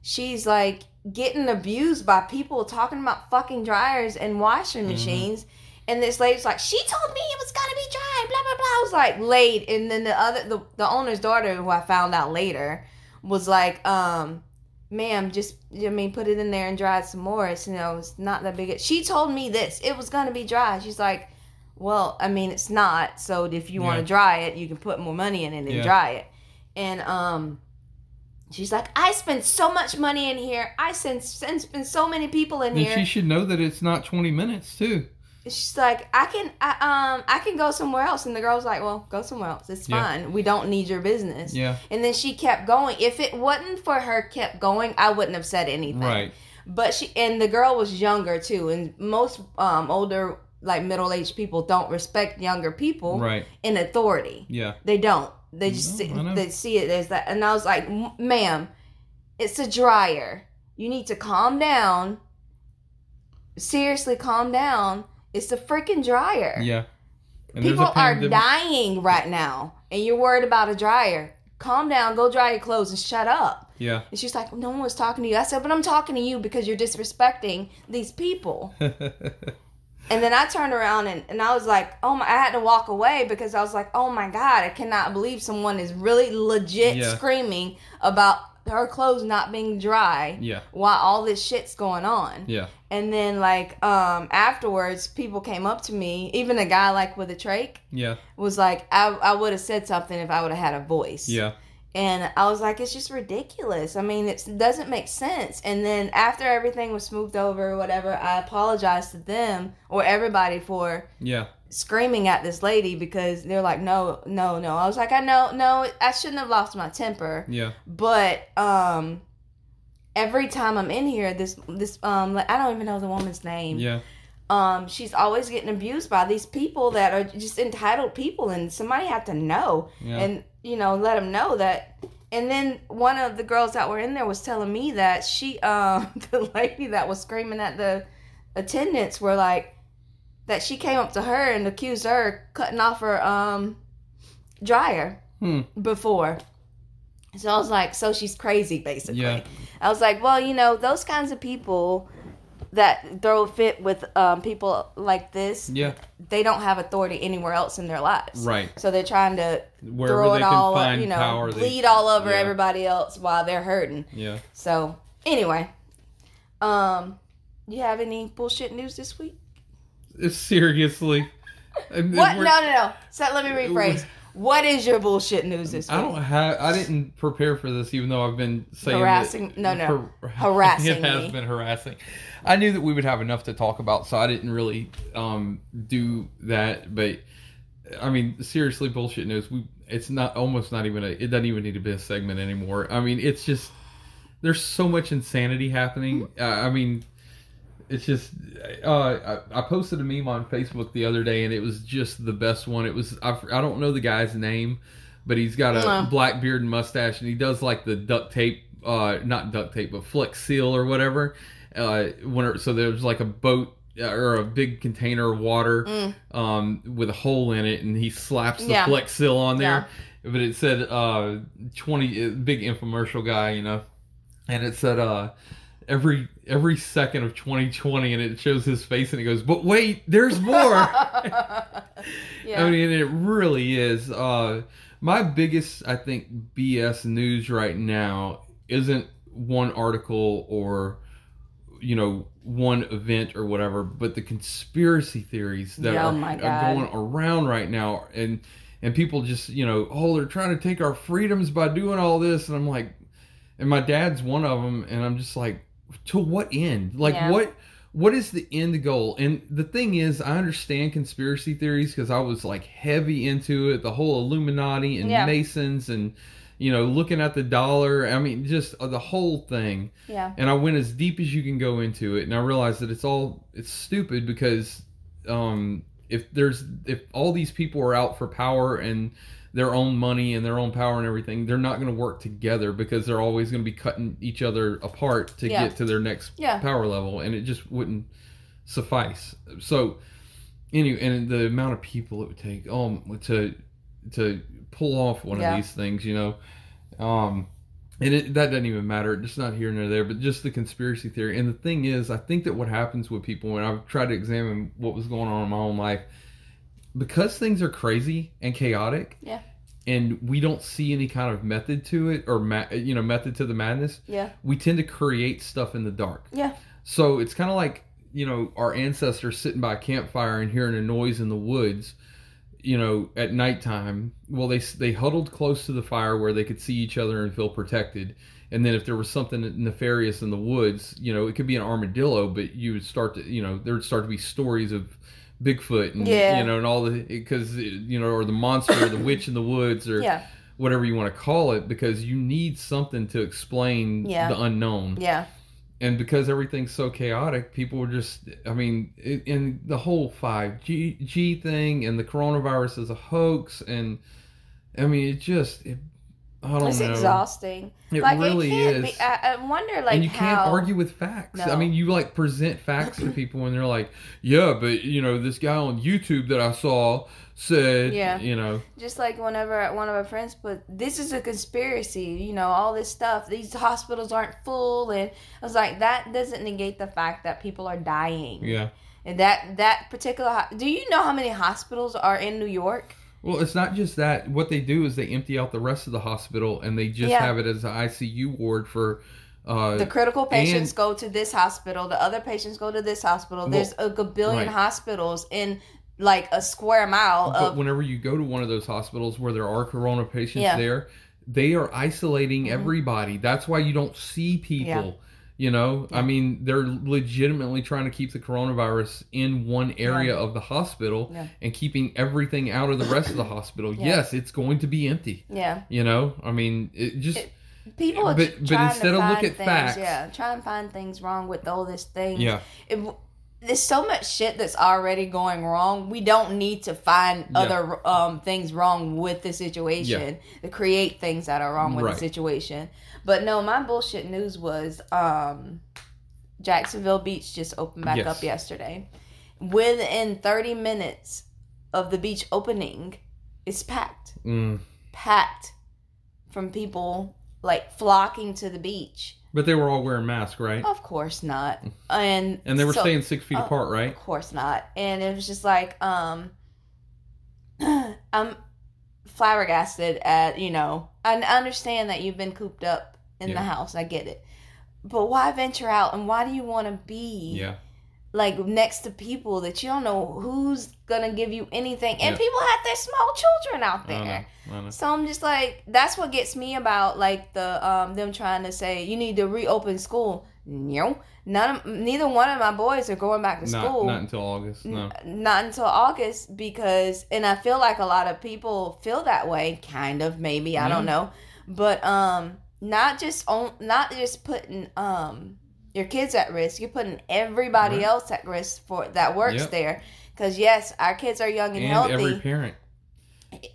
[SPEAKER 1] she's like getting abused by people talking about fucking dryers and washing machines. And this lady's like, she told me it was gonna be dry, blah blah blah. I was like, late. And then the other, the, the owner's daughter, who I found out later, was like, um, ma'am, just I mean, put it in there and dry it some more. It's you know, it's not that big. She told me this. It was gonna be dry. She's like, well, I mean, it's not. So if you want to dry it, you can put more money in it and
[SPEAKER 2] Yeah.
[SPEAKER 1] dry it. And um, she's like, I spent so much money in here. I sent sent spent so many people in
[SPEAKER 2] And
[SPEAKER 1] here.
[SPEAKER 2] she should know that it's not 20 minutes too.
[SPEAKER 1] she's like, I can, I, um, I can go somewhere else. And the girl's like, well, go somewhere else. It's
[SPEAKER 2] Yeah.
[SPEAKER 1] fine. We don't need your business.
[SPEAKER 2] Yeah.
[SPEAKER 1] And then she kept going. If it wasn't for her kept going, I wouldn't have said anything.
[SPEAKER 2] Right.
[SPEAKER 1] But she and the girl was younger too, and most um older like middle aged people don't respect younger people
[SPEAKER 2] Right.
[SPEAKER 1] in authority.
[SPEAKER 2] Yeah.
[SPEAKER 1] They don't. They just
[SPEAKER 2] No,
[SPEAKER 1] see, they see it as that. And I was like, ma'am, it's a dryer. You need to calm down. Seriously, calm down. It's a freaking dryer.
[SPEAKER 2] Yeah. And
[SPEAKER 1] People are dying right now, and you're worried about a dryer. Calm down. Go dry your clothes and shut up.
[SPEAKER 2] Yeah.
[SPEAKER 1] And she's like, no one was talking to you. I said, but I'm talking to you because you're disrespecting these people. (laughs) And then I turned around and, and I was like, oh my, I had to walk away because I was like, oh my God, I cannot believe someone is really legit
[SPEAKER 2] Yeah.
[SPEAKER 1] screaming about her clothes not being dry
[SPEAKER 2] yeah.
[SPEAKER 1] while all this shit's going on.
[SPEAKER 2] Yeah.
[SPEAKER 1] And then like um afterwards people came up to me, even a guy like with a trach
[SPEAKER 2] Yeah.
[SPEAKER 1] was like, I, I would have said something if I would have had a voice.
[SPEAKER 2] Yeah.
[SPEAKER 1] And I was like, it's just ridiculous. I mean, it doesn't make sense. And then after everything was smoothed over or whatever, I apologized to them or everybody for
[SPEAKER 2] Yeah.
[SPEAKER 1] screaming at this lady because they're like, no, no, no. I was like, I know, no, I shouldn't have lost my temper.
[SPEAKER 2] Yeah.
[SPEAKER 1] But um, every time I'm in here, this this um, like, I don't even know the woman's name
[SPEAKER 2] Yeah.
[SPEAKER 1] Um, she's always getting abused by these people that are just entitled people, and somebody had to know
[SPEAKER 2] Yeah.
[SPEAKER 1] and you know let them know that. And then one of the girls that were in there was telling me that she, (laughs) um, the lady that was screaming at the attendants were like that she came up to her and accused her of cutting off her um dryer
[SPEAKER 2] Hmm.
[SPEAKER 1] before. So I was like, so she's crazy, basically.
[SPEAKER 2] Yeah.
[SPEAKER 1] I was like, well, you know, those kinds of people that throw a fit with um, people like this,
[SPEAKER 2] Yeah.
[SPEAKER 1] they don't have authority anywhere else in their lives.
[SPEAKER 2] Right.
[SPEAKER 1] So they're trying to
[SPEAKER 2] Wherever
[SPEAKER 1] throw it all, you know,
[SPEAKER 2] power, they-
[SPEAKER 1] bleed all over
[SPEAKER 2] yeah.
[SPEAKER 1] everybody else while they're hurting.
[SPEAKER 2] Yeah.
[SPEAKER 1] So anyway, um, you have any bullshit news this week?
[SPEAKER 2] Seriously.
[SPEAKER 1] What? No, no, no. So let me rephrase. What is your bullshit news this week?
[SPEAKER 2] I don't have. I didn't prepare for this, even though I've been saying that-
[SPEAKER 1] Harassing- no, no.
[SPEAKER 2] har- (laughs)
[SPEAKER 1] Harassing
[SPEAKER 2] It has
[SPEAKER 1] me.
[SPEAKER 2] been harassing. I knew that we would have enough to talk about, so I didn't really um, do that. But I mean, seriously, bullshit news. We. It's not almost not even a. It doesn't even need to be a segment anymore. I mean, it's just there's so much insanity happening. Uh, I mean, it's just uh, I, I posted a meme on Facebook the other day, and it was just the best one. It was I, I don't know the guy's name, but he's got a
[SPEAKER 1] Uh.
[SPEAKER 2] black beard and mustache, and he does like the duct tape, uh, not duct tape, but flex seal or whatever. Uh, when so there's like a boat uh, or a big container of water
[SPEAKER 1] Mm.
[SPEAKER 2] um, with a hole in it, and he slaps the
[SPEAKER 1] Yeah.
[SPEAKER 2] flex seal on there. But it said uh, twenty uh, big infomercial guy, you know, and it said uh, every every second of 2020, and it shows his face, and he goes, "But wait, there's (laughs) more."
[SPEAKER 1] yeah.
[SPEAKER 2] I mean, it really is. Uh, my biggest, I think, BS news right now isn't one article or, you know, one event or whatever, but the conspiracy theories that
[SPEAKER 1] Yeah, oh
[SPEAKER 2] are, are going around right now, and and people just, you know, oh, they're trying to take our freedoms by doing all this, and I'm like, and my dad's one of them, and I'm just like, to what end? Like,
[SPEAKER 1] Yeah.
[SPEAKER 2] what? what is the end goal? And the thing is, I understand conspiracy theories because I was like heavy into it, the whole Illuminati and
[SPEAKER 1] Yeah.
[SPEAKER 2] Masons and you know looking at the dollar. I mean, just uh, the whole thing.
[SPEAKER 1] yeah.
[SPEAKER 2] And I went as deep as you can go into it, and I realized that it's all it's stupid because um, if there's if all these people are out for power and their own money and their own power and everything, they're not going to work together because they're always going to be cutting each other apart to
[SPEAKER 1] Yeah.
[SPEAKER 2] get to their next
[SPEAKER 1] Yeah.
[SPEAKER 2] power level, and it just wouldn't suffice. So, anyway, and the amount of people it would take, um, to to pull off one
[SPEAKER 1] Yeah.
[SPEAKER 2] of these things, you know, um, and it, that doesn't even matter. It's not here nor there, but just the conspiracy theory. And the thing is, I think that what happens with people, when I've tried to examine what was going on in my own life, because things are crazy and chaotic,
[SPEAKER 1] Yeah.
[SPEAKER 2] and we don't see any kind of method to it or ma- you know method to the madness,
[SPEAKER 1] Yeah.
[SPEAKER 2] we tend to create stuff in the dark.
[SPEAKER 1] Yeah.
[SPEAKER 2] So it's kind of like you know our ancestors sitting by a campfire and hearing a noise in the woods, you know, at nighttime. Well, they they huddled close to the fire where they could see each other and feel protected. And then if there was something nefarious in the woods, you know, it could be an armadillo, but you would start to, you know, there would start to be stories of Bigfoot and
[SPEAKER 1] Yeah.
[SPEAKER 2] you know and all the because you know or the monster or the witch in the woods or
[SPEAKER 1] Yeah.
[SPEAKER 2] whatever you want to call it because you need something to explain
[SPEAKER 1] Yeah.
[SPEAKER 2] the unknown
[SPEAKER 1] Yeah.
[SPEAKER 2] And because everything's so chaotic, people were just, I mean, it, and the whole 5G G thing and the coronavirus is a hoax. And I mean, it just, it, I don't
[SPEAKER 1] It's
[SPEAKER 2] know.
[SPEAKER 1] exhausting.
[SPEAKER 2] It
[SPEAKER 1] like
[SPEAKER 2] really
[SPEAKER 1] it
[SPEAKER 2] is.
[SPEAKER 1] Be, I, I wonder, like
[SPEAKER 2] and you
[SPEAKER 1] how.
[SPEAKER 2] can't argue with facts. I mean, you like present facts to people and they're like, yeah, but you know, this guy on YouTube that I saw said,
[SPEAKER 1] Yeah.
[SPEAKER 2] you know,
[SPEAKER 1] Just like whenever one of our friends put, "This is a conspiracy," you know, all this stuff. These hospitals aren't full, and I was like, that doesn't negate the fact that people are dying.
[SPEAKER 2] yeah.
[SPEAKER 1] And that that particular, ho- do you know how many hospitals are in New York?
[SPEAKER 2] Well, it's not just that. What they do is they empty out the rest of the hospital and they just
[SPEAKER 1] Yeah.
[SPEAKER 2] have it as an ICU ward for. Uh,
[SPEAKER 1] The critical patients
[SPEAKER 2] and-
[SPEAKER 1] go to this hospital. The other patients go to this hospital.
[SPEAKER 2] Well,
[SPEAKER 1] There's a billion
[SPEAKER 2] right.
[SPEAKER 1] hospitals in like a square mile
[SPEAKER 2] But
[SPEAKER 1] of.
[SPEAKER 2] whenever you go to one of those hospitals where there are corona patients
[SPEAKER 1] Yeah.
[SPEAKER 2] there, they are isolating
[SPEAKER 1] Mhm.
[SPEAKER 2] everybody. That's why you don't see people. You know, I mean, they're legitimately trying to keep the coronavirus in one area of the hospital
[SPEAKER 1] Yeah.
[SPEAKER 2] and keeping everything out of the rest of the hospital.
[SPEAKER 1] Yeah.
[SPEAKER 2] Yes, it's going to be empty.
[SPEAKER 1] yeah,
[SPEAKER 2] You know, I mean, it just
[SPEAKER 1] It- people
[SPEAKER 2] But- but instead of look at
[SPEAKER 1] things,
[SPEAKER 2] facts-
[SPEAKER 1] Yeah, try and find things wrong with all this thing.
[SPEAKER 2] yeah,
[SPEAKER 1] It, there's so much shit that's already going wrong. We don't need to find
[SPEAKER 2] Yeah.
[SPEAKER 1] other um, things wrong with the situation to create things that are wrong with
[SPEAKER 2] Right.
[SPEAKER 1] the situation. But no, my bullshit news was um, Jacksonville Beach just opened back
[SPEAKER 2] Yes.
[SPEAKER 1] up yesterday. Within 30 minutes of the beach opening, it's packed.
[SPEAKER 2] mm.
[SPEAKER 1] Packed from people like flocking to the beach.
[SPEAKER 2] But they were all wearing masks, right?
[SPEAKER 1] Of course not. And
[SPEAKER 2] And they were
[SPEAKER 1] so-
[SPEAKER 2] staying six feet
[SPEAKER 1] oh,
[SPEAKER 2] apart, right?
[SPEAKER 1] Of course not. And it was just like, um, (clears throat) I'm flabbergasted at, you know, I understand that you've been cooped up in the house. I get it. But why venture out and why do you want to be
[SPEAKER 2] Yeah,
[SPEAKER 1] like next to people that you don't know who's to give you anything? And
[SPEAKER 2] Yeah.
[SPEAKER 1] people have their small children out
[SPEAKER 2] I
[SPEAKER 1] there.
[SPEAKER 2] know, I know.
[SPEAKER 1] So I'm just like, that's what gets me about like the um them trying to say you need to reopen school. No, none of neither one of my boys are going back to
[SPEAKER 2] Not,
[SPEAKER 1] school.
[SPEAKER 2] not until August. No.
[SPEAKER 1] N- Not until August because, and I feel like a lot of people feel that way. Kind of, maybe I don't know, but um, not just on, not just putting um your kids at risk. You're putting everybody
[SPEAKER 2] Right.
[SPEAKER 1] else at risk for that works
[SPEAKER 2] Yep.
[SPEAKER 1] there. Because yes, our kids are young and,
[SPEAKER 2] And
[SPEAKER 1] healthy
[SPEAKER 2] every parent.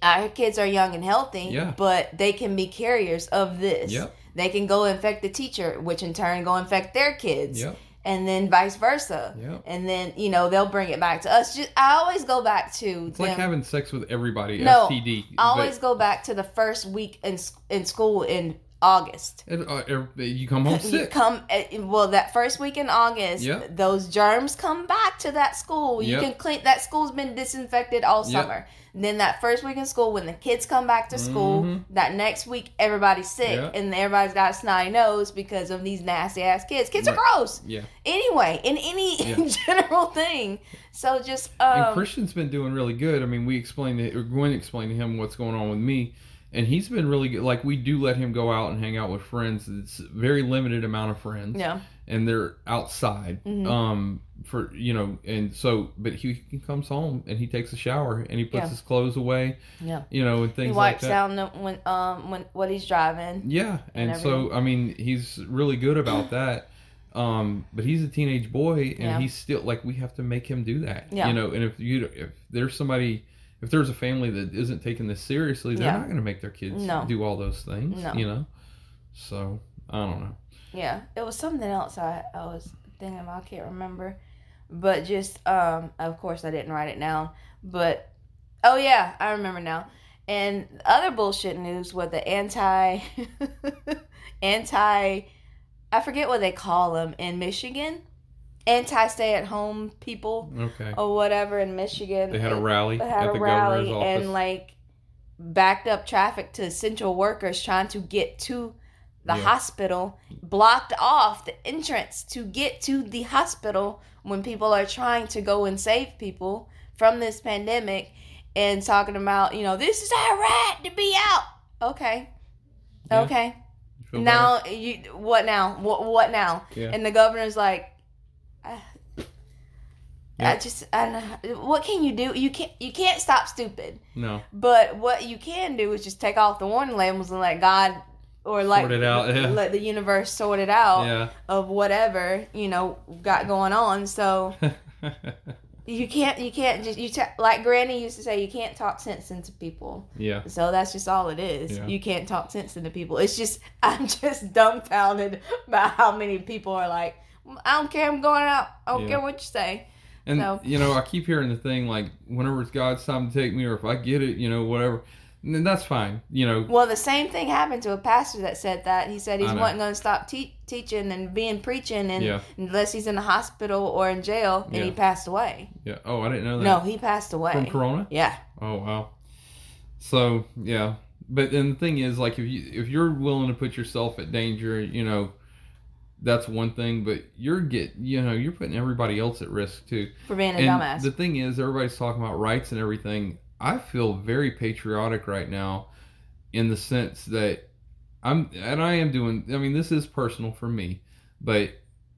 [SPEAKER 1] our kids are young and healthy,
[SPEAKER 2] Yeah.
[SPEAKER 1] but they can be carriers of this.
[SPEAKER 2] Yep.
[SPEAKER 1] They can go infect the teacher, which in turn go infect their kids,
[SPEAKER 2] Yep.
[SPEAKER 1] and then vice versa.
[SPEAKER 2] Yep.
[SPEAKER 1] And then you know they'll bring it back to us. Just I always go back to
[SPEAKER 2] It's like having sex with everybody.
[SPEAKER 1] No,
[SPEAKER 2] STD.
[SPEAKER 1] I always go back to the first week in in school in August.
[SPEAKER 2] It- uh, you come home (laughs)
[SPEAKER 1] You
[SPEAKER 2] sick.
[SPEAKER 1] come eh, well that first week in August.
[SPEAKER 2] Yep.
[SPEAKER 1] Those germs come back to that school. You
[SPEAKER 2] Yep.
[SPEAKER 1] can clean that school's been disinfected all
[SPEAKER 2] Yep.
[SPEAKER 1] summer. Then that first week in school, when the kids come back to school,
[SPEAKER 2] Mhm.
[SPEAKER 1] that next week everybody's sick
[SPEAKER 2] Yep.
[SPEAKER 1] and everybody's got a snotty nose because of these nasty ass kids. Kids
[SPEAKER 2] Right.
[SPEAKER 1] are gross
[SPEAKER 2] Yeah.
[SPEAKER 1] anyway in any (laughs) general thing. So just
[SPEAKER 2] and
[SPEAKER 1] um,
[SPEAKER 2] Christian's been doing really good. I mean, we explained it, or Gwen explained to him what's going on with me, and he's been really good. Like we do let him go out and hang out with friends. It's a very limited amount of friends,
[SPEAKER 1] yeah,
[SPEAKER 2] and they're outside.
[SPEAKER 1] Mhm.
[SPEAKER 2] Um, for you know, and so, but he, he comes home and he takes a shower and he puts
[SPEAKER 1] Yeah.
[SPEAKER 2] his clothes away.
[SPEAKER 1] Yeah.
[SPEAKER 2] You know, and things like
[SPEAKER 1] wipes
[SPEAKER 2] that.
[SPEAKER 1] down the, when um when what he's driving.
[SPEAKER 2] Yeah, and,
[SPEAKER 1] and
[SPEAKER 2] so I mean, he's really good about that. Um, but he's a teenage boy, and
[SPEAKER 1] Yeah.
[SPEAKER 2] he's still like we have to make him do that.
[SPEAKER 1] Yeah.
[SPEAKER 2] You know, and if you if there's somebody. If there's a family that isn't taking this seriously, they're
[SPEAKER 1] Yeah.
[SPEAKER 2] not going to make their kids
[SPEAKER 1] No.
[SPEAKER 2] do all those things.
[SPEAKER 1] No.
[SPEAKER 2] You know, so I don't know.
[SPEAKER 1] Yeah, it was something else I, I was thinking about. I can't remember, but just um, of course I didn't write it down. But oh yeah, I remember now. And other bullshit news with the anti, (laughs) anti, I forget what they call them in Michigan, anti stay at home people
[SPEAKER 2] Okay.
[SPEAKER 1] or whatever in Michigan.
[SPEAKER 2] They had a rally
[SPEAKER 1] They had
[SPEAKER 2] at
[SPEAKER 1] a
[SPEAKER 2] the
[SPEAKER 1] rally and like backed up traffic to essential workers trying to get to the
[SPEAKER 2] Yeah.
[SPEAKER 1] hospital, blocked off the entrance to get to the hospital when people are trying to go and save people from this pandemic and talking about, you know, this is our right to be out. Okay.
[SPEAKER 2] Yeah.
[SPEAKER 1] Okay. Now you what now? What what now?
[SPEAKER 2] yeah.
[SPEAKER 1] And the governor's like, Uh, I,
[SPEAKER 2] I
[SPEAKER 1] just, I uh, what can you do? You can't, you can't stop stupid.
[SPEAKER 2] no.
[SPEAKER 1] But what you can do is just take off the warning labels and let God or like
[SPEAKER 2] Sort it out, yeah.
[SPEAKER 1] let the universe sort it out
[SPEAKER 2] Yeah.
[SPEAKER 1] of whatever you know got going on. So (laughs) you can't, you can't just you ta- like Granny used to say, you can't talk sense into people.
[SPEAKER 2] yeah.
[SPEAKER 1] So that's just all it is.
[SPEAKER 2] Yeah.
[SPEAKER 1] You can't talk sense into people. It's just (laughs) I'm just dumbfounded by how many people are like, I don't care. I'm going out. I don't
[SPEAKER 2] Yeah.
[SPEAKER 1] care what you say.
[SPEAKER 2] And
[SPEAKER 1] So-
[SPEAKER 2] you know, I keep hearing the thing like, whenever it's God's time to take me, or if I get it, you know, whatever. And then that's fine. You know.
[SPEAKER 1] Well, the same thing happened to a pastor that said that. He said he wasn't going to stop te- teaching and being preaching, and
[SPEAKER 2] Yeah.
[SPEAKER 1] unless he's in the hospital or in jail, and he passed away.
[SPEAKER 2] Yeah. Oh, I didn't know that.
[SPEAKER 1] No, he passed away.
[SPEAKER 2] From Corona.
[SPEAKER 1] Yeah,
[SPEAKER 2] Oh wow. So yeah, but then the thing is, like, if you if you're willing to put yourself at danger, you know, that's one thing. But you're get you know you're putting everybody else at risk too.
[SPEAKER 1] for being a
[SPEAKER 2] and
[SPEAKER 1] dumbass.
[SPEAKER 2] the thing is, everybody's talking about rights and everything. I feel very patriotic right now, in the sense that I'm and I am doing. I mean, this is personal for me, but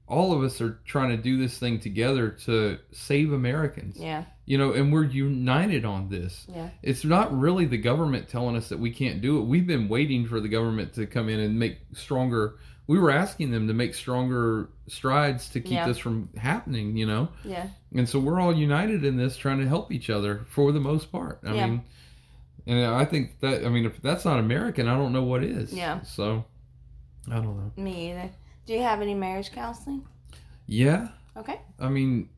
[SPEAKER 2] all of us are trying to do this thing together to save Americans.
[SPEAKER 1] yeah,
[SPEAKER 2] You know, and we're united on this
[SPEAKER 1] yeah,
[SPEAKER 2] it's not really the government telling us that we can't do it. We've been waiting for the government to come in and make stronger. We were asking them to make stronger strides to keep
[SPEAKER 1] Yeah.
[SPEAKER 2] this from happening, you know?
[SPEAKER 1] yeah,
[SPEAKER 2] And so we're all united in this, trying to help each other for the most part. I
[SPEAKER 1] Yeah.
[SPEAKER 2] mean, and I think that, I mean, if that's not American, I don't know what is.
[SPEAKER 1] Yeah.
[SPEAKER 2] So, I don't know.
[SPEAKER 1] me either. Do you have any marriage counseling?
[SPEAKER 2] Yeah.
[SPEAKER 1] Okay,
[SPEAKER 2] I mean,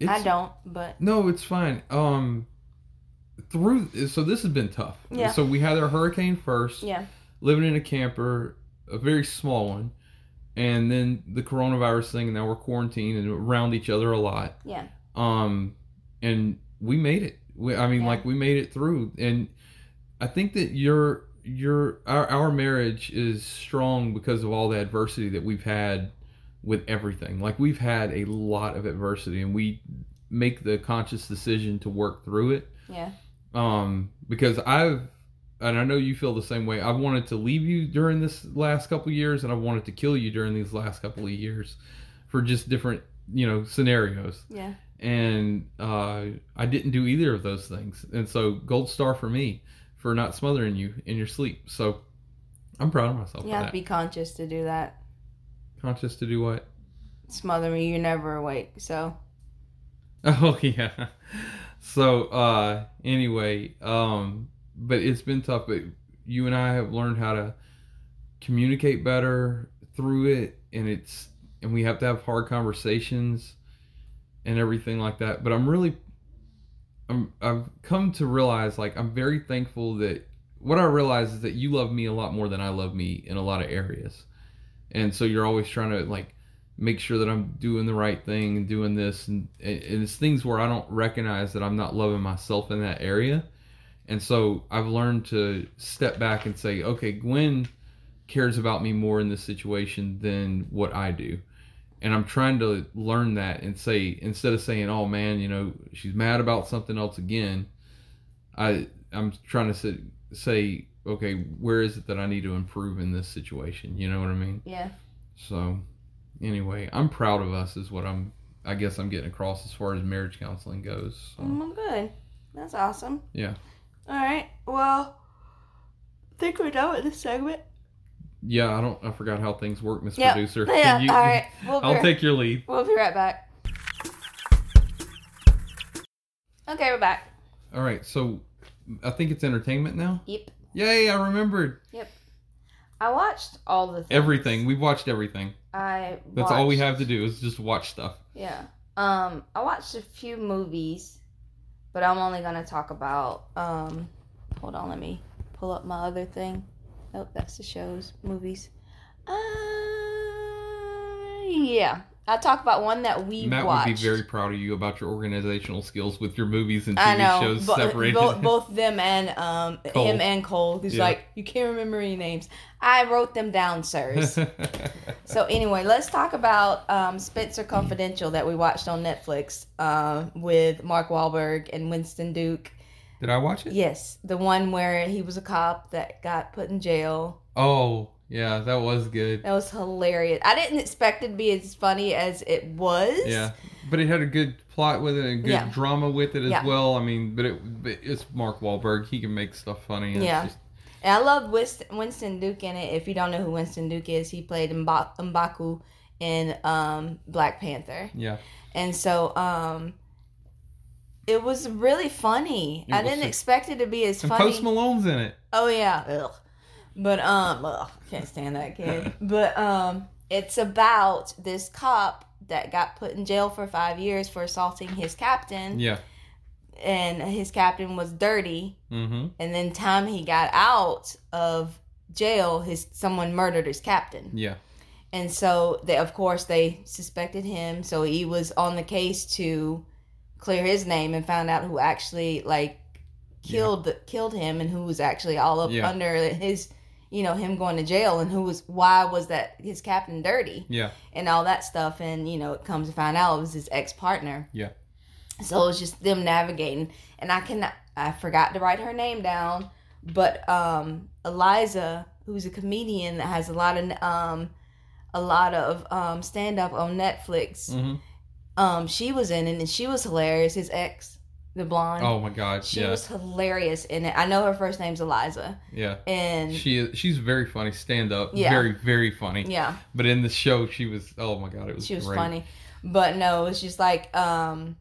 [SPEAKER 2] it's,
[SPEAKER 1] I don't, but
[SPEAKER 2] No, it's fine. Um, through so this has been tough.
[SPEAKER 1] Yeah.
[SPEAKER 2] So we had our hurricane first,
[SPEAKER 1] yeah,
[SPEAKER 2] living in a camper, a very small one, and then the coronavirus thing. And now we're quarantined and around each other a lot.
[SPEAKER 1] yeah,
[SPEAKER 2] Um, and we made it. We, I mean,
[SPEAKER 1] Yeah.
[SPEAKER 2] like we made it through. And I think that your your our our marriage is strong because of all the adversity that we've had with everything. Like we've had a lot of adversity, and we make the conscious decision to work through it.
[SPEAKER 1] yeah,
[SPEAKER 2] Um, because I've and I know you feel the same way. I've wanted to leave you during this last couple of years, and I've wanted to kill you during these last couple of years, for just different you know scenarios
[SPEAKER 1] yeah.
[SPEAKER 2] and uh, I didn't do either of those things. And so, gold star for me for not smothering you in your sleep. So, I'm proud of myself
[SPEAKER 1] You have to be conscious to do that.
[SPEAKER 2] Conscious to do what?
[SPEAKER 1] Smother me, you're never awake. So (laughs)
[SPEAKER 2] Oh yeah. So uh, anyway, um, but it's been tough. But you and I have learned how to communicate better through it, and it's and we have to have hard conversations and everything like that. But I'm really, I'm I've come to realize like I'm very thankful that what I realize is that you love me a lot more than I love me in a lot of areas, and so you're always trying to like make sure that I'm doing the right thing and doing this and, and it's things where I don't recognize that I'm not loving myself in that area. And so I've learned to step back and say, okay, Gwen cares about me more in this situation than what I do. And I'm trying to learn that and say instead of saying, "Oh man, you know, she's mad about something else again," I I'm trying to say, say, okay, where is it that I need to improve in this situation? You know what I mean?
[SPEAKER 1] yeah,
[SPEAKER 2] So, anyway, I'm proud of us, is what I'm. I guess I'm getting across as far as marriage counseling goes. So,
[SPEAKER 1] mm, good. That's awesome.
[SPEAKER 2] Yeah.
[SPEAKER 1] All right. Well, I think we're done with this segment.
[SPEAKER 2] Yeah, I don't. I forgot how things work, Miss
[SPEAKER 1] Yep.
[SPEAKER 2] Producer. (laughs)
[SPEAKER 1] Yeah.
[SPEAKER 2] You-
[SPEAKER 1] all right. We'll be,
[SPEAKER 2] I'll
[SPEAKER 1] right,
[SPEAKER 2] take your lead.
[SPEAKER 1] we'll be right back. Okay, we're back.
[SPEAKER 2] All right. So, I think it's entertainment now.
[SPEAKER 1] Yep.
[SPEAKER 2] Yay! I remembered Yep.
[SPEAKER 1] I watched all the things.
[SPEAKER 2] everything. We've watched everything.
[SPEAKER 1] I.
[SPEAKER 2] That's all we
[SPEAKER 1] watched-
[SPEAKER 2] have to do is just watch stuff.
[SPEAKER 1] Yeah. Um, I watched a few movies, but I'm only gonna talk about. Um, hold on, let me pull up my other thing. Nope, that's the shows, movies. Uh, yeah, I'll talk about one that we
[SPEAKER 2] Matt
[SPEAKER 1] watched.
[SPEAKER 2] would be very proud of you about your organizational skills with your movies and TV
[SPEAKER 1] I know,
[SPEAKER 2] shows
[SPEAKER 1] bo-
[SPEAKER 2] separated.
[SPEAKER 1] bo- (laughs) both them and um him and Cole. He's
[SPEAKER 2] Yeah.
[SPEAKER 1] like, you can't remember any names. I wrote them down, sirs. (laughs) So anyway, let's talk about um, Spencer Confidential that we watched on Netflix uh, with Mark Wahlberg and Winston Duke.
[SPEAKER 2] Did I watch it?
[SPEAKER 1] Yes, the one where he was a cop that got put in jail.
[SPEAKER 2] Oh, yeah, that was good.
[SPEAKER 1] That was hilarious. I didn't expect it to be as funny as it was.
[SPEAKER 2] Yeah, but it had a good plot with it and good
[SPEAKER 1] Yeah.
[SPEAKER 2] drama with it as
[SPEAKER 1] Yeah.
[SPEAKER 2] well. I mean, but it but it's Mark Wahlberg. He can make stuff funny.
[SPEAKER 1] Yeah.
[SPEAKER 2] just-
[SPEAKER 1] And I love Winston, Winston Duke in it. If you don't know who Winston Duke is, he played Mba- M'Baku in um, Black Panther.
[SPEAKER 2] yeah.
[SPEAKER 1] And so um, it was really funny.
[SPEAKER 2] It
[SPEAKER 1] I didn't
[SPEAKER 2] a-
[SPEAKER 1] expect it to be as
[SPEAKER 2] And
[SPEAKER 1] funny.
[SPEAKER 2] Post Malone's in it.
[SPEAKER 1] Oh yeah, ugh. But um, ugh, can't stand that kid. (laughs) but um, it's about this cop that got put in jail for five years for assaulting his captain,
[SPEAKER 2] Yeah.
[SPEAKER 1] and his captain was dirty.
[SPEAKER 2] Mm-hmm.
[SPEAKER 1] And then time he got out of jail, his someone murdered his captain,
[SPEAKER 2] Yeah.
[SPEAKER 1] and so they of course they suspected him. So he was on the case to clear his name and found out who actually like killed killed him and who was actually all up
[SPEAKER 2] Yeah.
[SPEAKER 1] under his you know him going to jail and who was why was that his captain dirty
[SPEAKER 2] Yeah.
[SPEAKER 1] and all that stuff and you know it comes to find out it was his ex-partner
[SPEAKER 2] Yeah.
[SPEAKER 1] so it was just them navigating and i cannot i forgot to write her name down but um Iliza who's a comedian that has a lot of um a lot of um stand up on netflix
[SPEAKER 2] Mm-hmm.
[SPEAKER 1] um she was in it and she was hilarious his ex the blonde
[SPEAKER 2] Oh my God.
[SPEAKER 1] she
[SPEAKER 2] yeah.
[SPEAKER 1] was hilarious in it i know her first name's Iliza
[SPEAKER 2] yeah.
[SPEAKER 1] and
[SPEAKER 2] She is. She's very funny. Stand up.
[SPEAKER 1] Yeah.
[SPEAKER 2] Very very funny.
[SPEAKER 1] yeah
[SPEAKER 2] But in the show, she was. Oh my God. It was.
[SPEAKER 1] she was
[SPEAKER 2] great.
[SPEAKER 1] funny but no it's just like um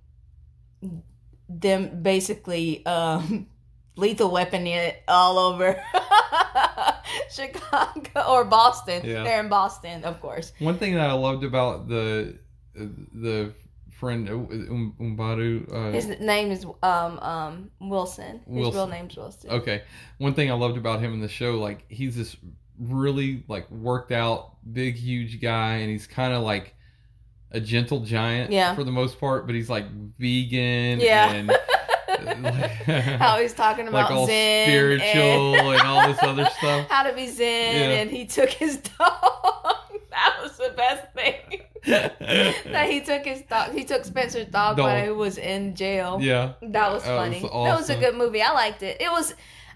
[SPEAKER 1] them basically um (laughs) lethal weapon it all over (laughs) chicago or boston
[SPEAKER 2] Yeah.
[SPEAKER 1] they're in boston of course
[SPEAKER 2] One thing that I loved about the the friend uh, um, Umbadu. Uh,
[SPEAKER 1] his name is um um wilson his real name's wilson
[SPEAKER 2] Okay. One thing I loved about him in the show, like he's this really like worked out, big, huge guy, and he's kind of like a gentle giant
[SPEAKER 1] Yeah.
[SPEAKER 2] for the most part, but he's like vegan
[SPEAKER 1] Yeah.
[SPEAKER 2] and (laughs) like,
[SPEAKER 1] how he's talking (laughs) about
[SPEAKER 2] like all
[SPEAKER 1] zen
[SPEAKER 2] spiritual and, all this other stuff. (laughs)
[SPEAKER 1] how to be zen
[SPEAKER 2] Yeah.
[SPEAKER 1] and he took his dog that was the best thing that he took his dog he took spencer's dog,
[SPEAKER 2] Dog.
[SPEAKER 1] while he was in jail
[SPEAKER 2] yeah.
[SPEAKER 1] That was
[SPEAKER 2] That was
[SPEAKER 1] funny. That was a good movie. I liked it. It was.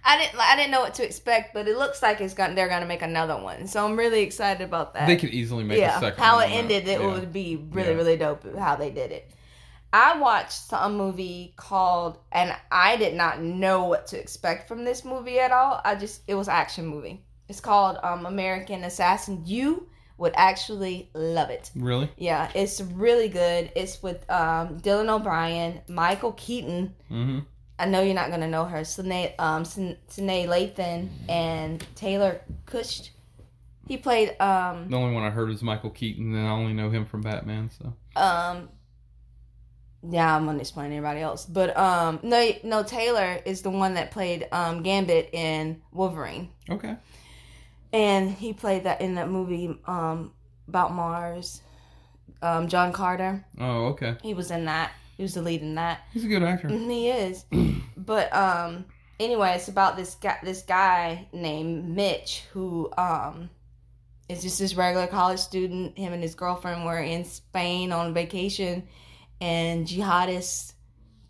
[SPEAKER 1] I didn't. I didn't know what to expect, but it looks like it's going. They're gonna make another one, so I'm really excited about that.
[SPEAKER 2] They could easily make
[SPEAKER 1] yeah,
[SPEAKER 2] a second.
[SPEAKER 1] how it ended,
[SPEAKER 2] that.
[SPEAKER 1] it
[SPEAKER 2] Yeah.
[SPEAKER 1] would be really,
[SPEAKER 2] Yeah.
[SPEAKER 1] really dope. How they did it. I watched some movie called, and I did not know what to expect from this movie at all. I just, it was action movie. It's called um, American Assassin. You would actually love it.
[SPEAKER 2] Really?
[SPEAKER 1] Yeah, it's really good. It's with um, Dylan O'Brien, Michael Keaton.
[SPEAKER 2] Mm-hmm.
[SPEAKER 1] I know you're not gonna know her. Sinead, um, Sinead Lathan and Taylor Kitsch. He played um,
[SPEAKER 2] The only one I heard was Michael Keaton, and I only know him from Batman. So
[SPEAKER 1] um. Yeah, I'm gonna explain to everybody else, but um, no, no. Taylor is the one that played um Gambit in Wolverine,
[SPEAKER 2] okay.
[SPEAKER 1] And he played that in that movie um about Mars. Um, John Carter.
[SPEAKER 2] Oh, okay.
[SPEAKER 1] He was in that. He was the lead in that.
[SPEAKER 2] He's a good actor.
[SPEAKER 1] Mhm, He is. (clears throat) but um anyway, it's about this guy this guy named Mitch who um is just this regular college student. Him and his girlfriend were in Spain on vacation and jihadists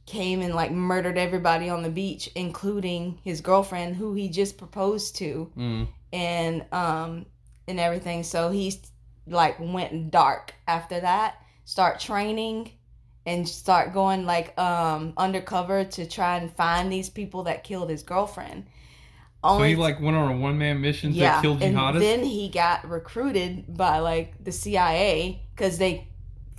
[SPEAKER 1] came and like murdered everybody on the beach, including his girlfriend who he just proposed to
[SPEAKER 2] Mm.
[SPEAKER 1] And um and everything. So he's like went dark after that. Start training and start going like um undercover to try and find these people that killed his girlfriend.
[SPEAKER 2] so he like went on a one man mission
[SPEAKER 1] yeah,
[SPEAKER 2] to kill jihadists.
[SPEAKER 1] and then he got recruited by like the CIA because they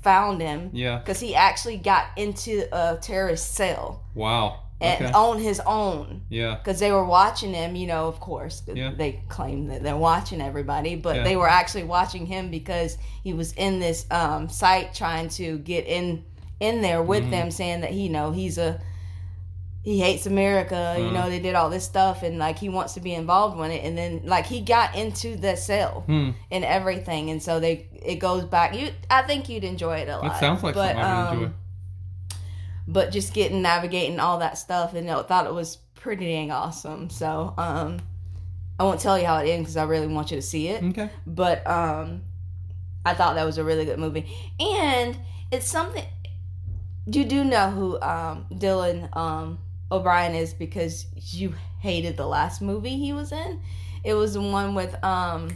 [SPEAKER 1] found him.
[SPEAKER 2] yeah.
[SPEAKER 1] because he actually got into a terrorist cell
[SPEAKER 2] Wow.
[SPEAKER 1] And
[SPEAKER 2] Okay.
[SPEAKER 1] on his own
[SPEAKER 2] Yeah.
[SPEAKER 1] because they were watching him. You know, of course,
[SPEAKER 2] Yeah.
[SPEAKER 1] they claim that they're watching everybody, but
[SPEAKER 2] Yeah.
[SPEAKER 1] they were actually watching him because he was in this um, site trying to get in in there with
[SPEAKER 2] Mhm.
[SPEAKER 1] them, saying that you know he's a he hates America. You
[SPEAKER 2] Uh-huh.
[SPEAKER 1] know, they did all this stuff, and like he wants to be involved in it. And then like he got into the cell
[SPEAKER 2] Hmm.
[SPEAKER 1] and everything, and so they it goes back. You, I think you'd enjoy it a lot.
[SPEAKER 2] That sounds like
[SPEAKER 1] but,
[SPEAKER 2] something I would
[SPEAKER 1] um,
[SPEAKER 2] enjoy.
[SPEAKER 1] But just getting navigating all that stuff and I thought it was pretty dang awesome. So um, I won't tell you how it ends because I really want you to see it.
[SPEAKER 2] Okay.
[SPEAKER 1] But um, I thought that was a really good movie, and it's something you do know who um, Dylan um, O'Brien is because you hated the last movie he was in. It was the one with um,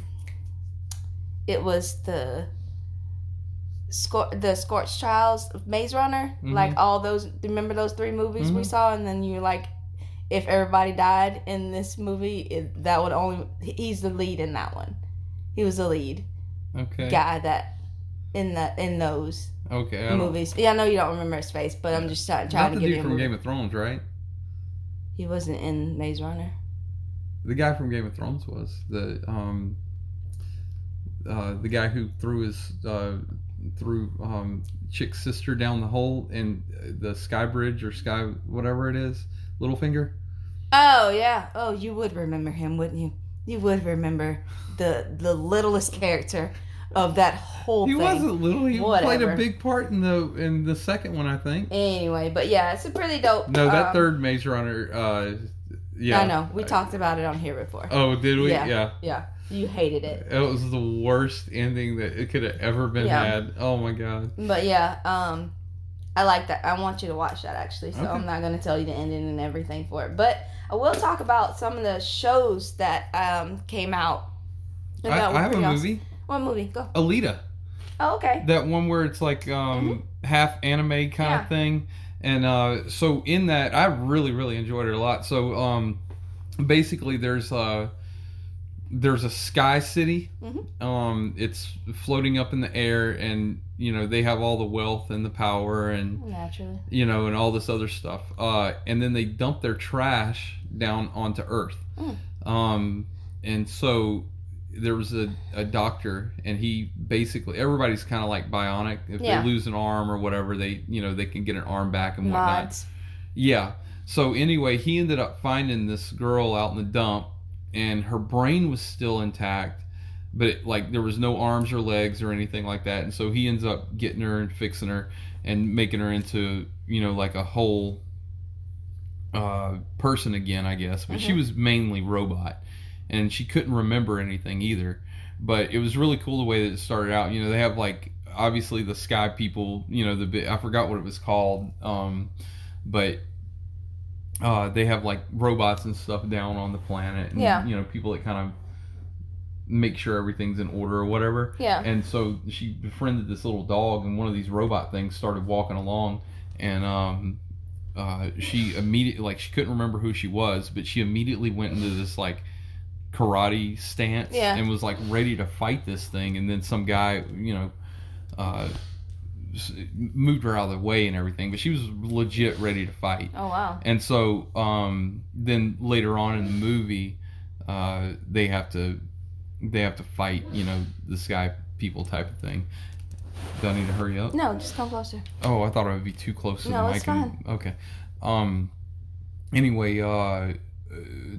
[SPEAKER 1] it was the. Scor- the Scorched Trials Maze Runner,
[SPEAKER 2] Mhm.
[SPEAKER 1] like all those. Remember those three movies we
[SPEAKER 2] Mhm.
[SPEAKER 1] saw, and then you like, if everybody died in this movie, it, that would only he's the lead in that one. He was the lead
[SPEAKER 2] Okay.
[SPEAKER 1] guy that in the in those
[SPEAKER 2] Okay. I don't-
[SPEAKER 1] movies. Yeah, I know you don't remember his face, but I'm just trying, trying to give you
[SPEAKER 2] from. Game of Thrones, right?
[SPEAKER 1] He wasn't in Maze Runner.
[SPEAKER 2] The guy from Game of Thrones was the um uh the guy who threw his uh threw um chick's sister down the hole in the sky bridge or sky whatever it is Littlefinger.
[SPEAKER 1] Oh yeah. Oh, you would remember him, wouldn't you? You would remember the the littlest character of that whole
[SPEAKER 2] He
[SPEAKER 1] thing.
[SPEAKER 2] wasn't little. He played a big part in the in the second one, I think.
[SPEAKER 1] Anyway, but yeah, it's a pretty dope.
[SPEAKER 2] No, that
[SPEAKER 1] um,
[SPEAKER 2] third Maze Runner. Uh, yeah.
[SPEAKER 1] I know we talked about it on here before.
[SPEAKER 2] Oh, did we?
[SPEAKER 1] Yeah.
[SPEAKER 2] yeah.
[SPEAKER 1] Yeah, you hated it.
[SPEAKER 2] It was the worst ending that it could have ever been
[SPEAKER 1] Yeah.
[SPEAKER 2] had. Oh my god.
[SPEAKER 1] But yeah, um, I like that. I want you to watch that actually. So
[SPEAKER 2] Okay.
[SPEAKER 1] I'm not going to tell you the ending and everything for it. But I will talk about some of the shows that um came out.
[SPEAKER 2] I, I have a
[SPEAKER 1] awesome.
[SPEAKER 2] movie,
[SPEAKER 1] What movie? Go.
[SPEAKER 2] Alita.
[SPEAKER 1] Oh, okay.
[SPEAKER 2] That one where it's like um half anime kind
[SPEAKER 1] Mm-hmm. Yeah.
[SPEAKER 2] of thing. And uh, so in that, I really, really enjoyed it a lot. So um, basically, there's uh, there's a sky city.
[SPEAKER 1] Mhm.
[SPEAKER 2] Um, it's floating up in the air, and you know they have all the wealth and the power, and
[SPEAKER 1] Naturally.
[SPEAKER 2] you know, and all this other stuff. Uh, and then they dump their trash down onto Earth.
[SPEAKER 1] Mm.
[SPEAKER 2] Um, and so there was a, a doctor, and he basically everybody's kind of like bionic. If
[SPEAKER 1] Yeah.
[SPEAKER 2] they lose an arm or whatever, they you know they can get an arm back and whatnot.
[SPEAKER 1] Mods.
[SPEAKER 2] Yeah. So anyway, he ended up finding this girl out in the dump, and her brain was still intact, but it, like there was no arms or legs or anything like that. And so he ends up getting her and fixing her and making her into you know like a whole uh, person again, I guess. But she
[SPEAKER 1] Mhm.
[SPEAKER 2] was mainly robot, and she couldn't remember anything either. But it was really cool the way that it started out. You know, they have like obviously the sky people. You know, the bit I forgot what it was called, um, but uh, they have like robots and stuff down on the planet, and
[SPEAKER 1] Yeah.
[SPEAKER 2] you know, people that kind of make sure everything's in order or whatever.
[SPEAKER 1] Yeah.
[SPEAKER 2] And so she befriended this little dog, and one of these robot things started walking along, and um, uh, she immediately like she couldn't remember who she was, but she immediately went into this like karate stance
[SPEAKER 1] Yeah.
[SPEAKER 2] and was like ready to fight this thing, and then some guy, you know, uh, moved her out of the way and everything, but she was legit ready to fight.
[SPEAKER 1] Oh wow.
[SPEAKER 2] And so um, then later on in the movie, uh, they have to they have to fight, you know, the sky people type of thing. Do I need to hurry up?
[SPEAKER 1] No, just come closer.
[SPEAKER 2] Oh, I thought I would be too close to
[SPEAKER 1] No,
[SPEAKER 2] the
[SPEAKER 1] it's
[SPEAKER 2] mic. and- okay. Um. Anyway, uh, uh,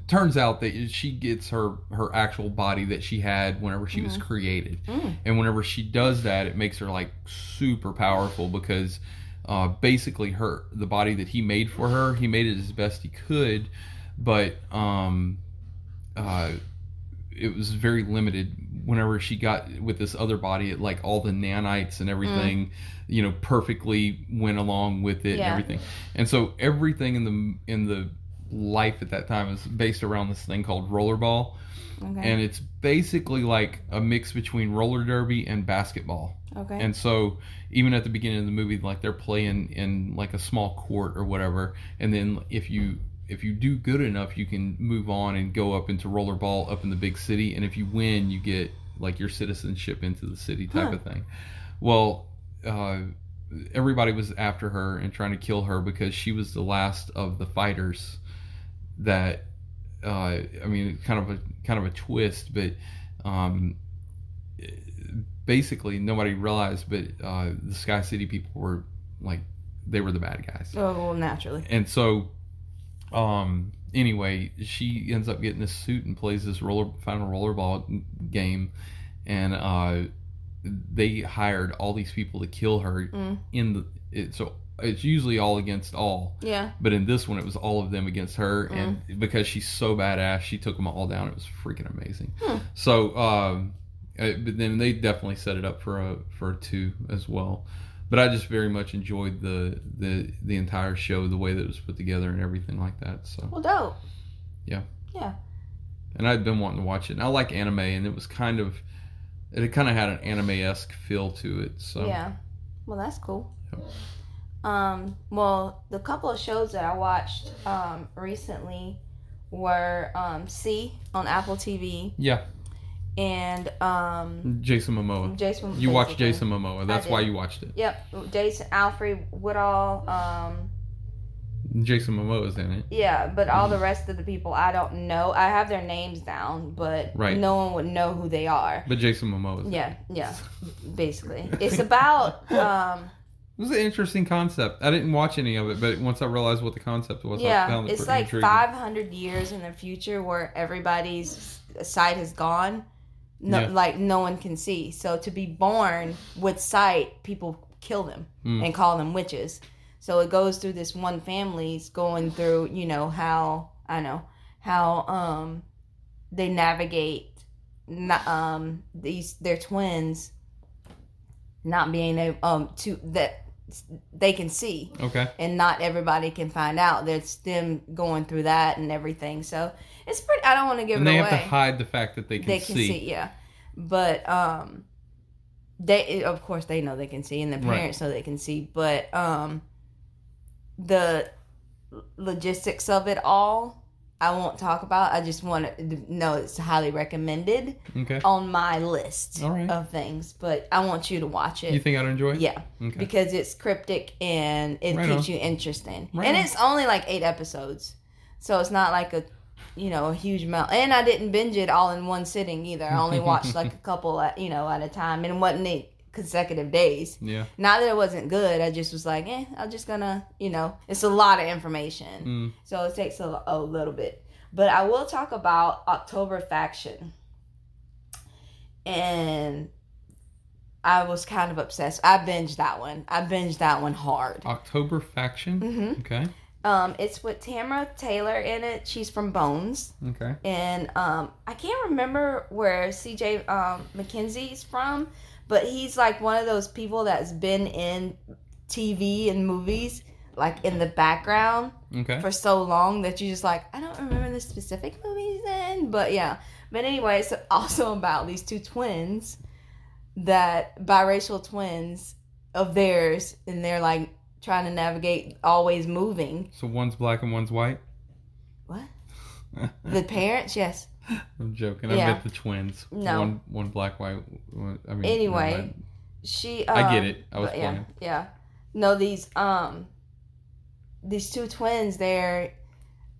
[SPEAKER 2] turns out that she gets her her actual body that she had whenever she was
[SPEAKER 1] Mhm.
[SPEAKER 2] created,
[SPEAKER 1] Mm.
[SPEAKER 2] and whenever she does that, it makes her like super powerful because uh, basically her the body that he made for her, he made it as best he could, but um, uh, it was very limited. Whenever she got with this other body, it like all the nanites and everything, you know, perfectly went along with it
[SPEAKER 1] Yeah.
[SPEAKER 2] and everything. And so everything in the in the life at that time is based around this thing called rollerball
[SPEAKER 1] Okay.
[SPEAKER 2] and it's basically like a mix between roller derby and basketball.
[SPEAKER 1] okay.
[SPEAKER 2] And so even at the beginning of the movie, like they're playing in like a small court or whatever, and then if you if you do good enough, you can move on and go up into rollerball up in the big city, and if you win, you get like your citizenship into the city type
[SPEAKER 1] Huh.
[SPEAKER 2] of thing. Well, uh, everybody was after her and trying to kill her because she was the last of the fighters that uh, I mean, kind of a kind of a twist, but um, basically nobody realized, but uh, the Sky City people were like they were the bad guys,
[SPEAKER 1] Oh, well, naturally.
[SPEAKER 2] and so um, anyway, she ends up getting this suit and plays this roller final rollerball game, and uh, they hired all these people to kill her
[SPEAKER 1] Mm.
[SPEAKER 2] in the it, so it's usually all against all
[SPEAKER 1] Yeah.
[SPEAKER 2] but in this one, it was all of them against her,
[SPEAKER 1] Mm.
[SPEAKER 2] and because she's so badass, she took them all down. It was freaking amazing.
[SPEAKER 1] Hmm.
[SPEAKER 2] So, um, uh, but then they definitely set it up for a for a two as well. But I just very much enjoyed the the the entire show, the way that it was put together, and everything like that. So,
[SPEAKER 1] Well, dope.
[SPEAKER 2] Yeah.
[SPEAKER 1] Yeah.
[SPEAKER 2] and I'd been wanting to watch it, and I like anime, and it was kind of it kind of had an anime esque feel to it. So,
[SPEAKER 1] Yeah. Well, that's cool.
[SPEAKER 2] Yep.
[SPEAKER 1] Um, well, the couple of shows that I watched um, recently were um, See on Apple TV
[SPEAKER 2] yeah,
[SPEAKER 1] and um,
[SPEAKER 2] Jason Momoa.
[SPEAKER 1] Jason.
[SPEAKER 2] You watched. Jason Momoa. That's why you watched it.
[SPEAKER 1] Yep, Jason Alfred Woodard. Um,
[SPEAKER 2] Jason Momoa's in it.
[SPEAKER 1] yeah, but all
[SPEAKER 2] Mm-hmm.
[SPEAKER 1] the rest of the people I don't know. I have their names down, but
[SPEAKER 2] Right.
[SPEAKER 1] no one would know who they are.
[SPEAKER 2] But Jason Momoa. is
[SPEAKER 1] Yeah, yeah, (laughs) basically. It's about um,
[SPEAKER 2] was an interesting concept. I didn't watch any of it, but once I realized what the concept was, I
[SPEAKER 1] Yeah,
[SPEAKER 2] found it
[SPEAKER 1] it's like
[SPEAKER 2] intriguing.
[SPEAKER 1] 500 years in the future where everybody's sight has gone. No,
[SPEAKER 2] Yeah.
[SPEAKER 1] Like no one can see. So to be born with sight, people kill them
[SPEAKER 2] Mm.
[SPEAKER 1] and call them witches. So it goes through this one family's going through, you know, how I know how um they navigate um these their twins not being able um to that they can see
[SPEAKER 2] Okay.
[SPEAKER 1] and not everybody can find out. There's them going through that and everything. So it's pretty. I don't want to give
[SPEAKER 2] And
[SPEAKER 1] it
[SPEAKER 2] they
[SPEAKER 1] away.
[SPEAKER 2] have to hide the fact that they can, see.
[SPEAKER 1] they can see. yeah. But um, they of course they know they can see, and the
[SPEAKER 2] Right.
[SPEAKER 1] parents know they can see. But um, the logistics of it all, I won't talk about. I just want to know it's highly recommended
[SPEAKER 2] Okay.
[SPEAKER 1] on my list
[SPEAKER 2] right.
[SPEAKER 1] of things. But I want you to watch it.
[SPEAKER 2] You think I'd enjoy it?
[SPEAKER 1] yeah
[SPEAKER 2] Okay.
[SPEAKER 1] because it's cryptic and it
[SPEAKER 2] Right
[SPEAKER 1] keeps
[SPEAKER 2] on.
[SPEAKER 1] you interesting.
[SPEAKER 2] Right
[SPEAKER 1] and
[SPEAKER 2] on.
[SPEAKER 1] it's only like eight episodes, so it's not like a you know a huge amount. And I didn't binge it all in one sitting either. I only (laughs) watched like a couple at you know at a time, and it wasn't eight consecutive days.
[SPEAKER 2] Yeah.
[SPEAKER 1] Not that it wasn't good. I just was like, eh, I'm just gonna you know it's a lot of information,
[SPEAKER 2] Mm.
[SPEAKER 1] so it takes a, a little bit. But I will talk about October Faction. And I was kind of obsessed. I binged that one. I binged that one hard.
[SPEAKER 2] October Faction.
[SPEAKER 1] hmm
[SPEAKER 2] Okay.
[SPEAKER 1] Um, it's with Tamara Taylor in it. She's from Bones,
[SPEAKER 2] Okay.
[SPEAKER 1] and um, I can't remember where C.J. Um, MacKenzie's from, but he's like one of those people that's been in TV and movies, like in the background
[SPEAKER 2] Okay.
[SPEAKER 1] for so long that you just like I don't remember the specific movies then, but yeah. But anyway, it's also about these two twins that biracial twins of theirs, and they're like trying to navigate always moving.
[SPEAKER 2] So one's black and one's white.
[SPEAKER 1] What (laughs) the parents? Yes.
[SPEAKER 2] I'm joking. I
[SPEAKER 1] Yeah.
[SPEAKER 2] meant the twins.
[SPEAKER 1] No.
[SPEAKER 2] One one black white. One, I mean.
[SPEAKER 1] Anyway. She.
[SPEAKER 2] I get
[SPEAKER 1] um,
[SPEAKER 2] it. I was
[SPEAKER 1] but yeah, yeah. No, these um, these two twins. They're.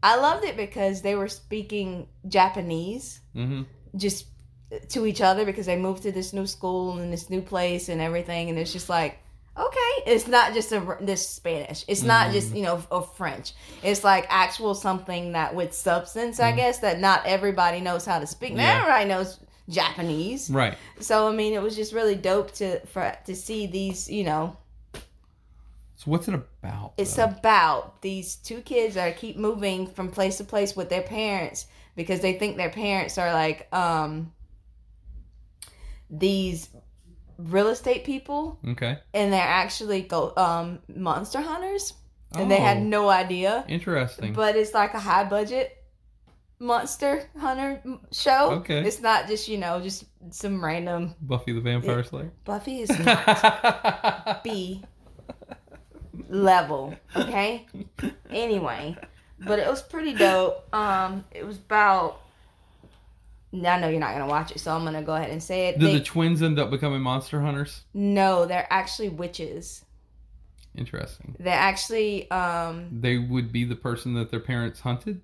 [SPEAKER 1] I loved it because they were speaking Japanese.
[SPEAKER 2] Mm-hmm.
[SPEAKER 1] just to each other because they moved to this new school and this new place and everything and it's just like okay it's not just a this spanish it's not just you know a french it's like actual something that with substance i
[SPEAKER 2] Mhm.
[SPEAKER 1] guess that not everybody knows how to speak not
[SPEAKER 2] Yeah.
[SPEAKER 1] everybody knows japanese
[SPEAKER 2] Right.
[SPEAKER 1] so i mean it was just really dope to for to see these you know
[SPEAKER 2] So what's it about?
[SPEAKER 1] it's
[SPEAKER 2] though?
[SPEAKER 1] about these two kids that keep moving from place to place with their parents because they think their parents are like um these real estate people
[SPEAKER 2] okay.
[SPEAKER 1] and they're actually go um monster hunters and they had
[SPEAKER 2] Oh,
[SPEAKER 1] no idea
[SPEAKER 2] Interesting.
[SPEAKER 1] but it's like a high budget monster hunter show
[SPEAKER 2] Okay.
[SPEAKER 1] it's not just you know just some random
[SPEAKER 2] Buffy the Vampire Slayer.
[SPEAKER 1] buffy is (laughs) not B level. Okay. (laughs) Anyway, but it was pretty dope. Um, it was about. I know you're not gonna watch it, so I'm gonna go ahead and say it.
[SPEAKER 2] Did
[SPEAKER 1] They-
[SPEAKER 2] the twins end up becoming monster hunters?
[SPEAKER 1] no, they're actually witches.
[SPEAKER 2] Interesting.
[SPEAKER 1] They're actually um
[SPEAKER 2] They would be the person that their parents hunted.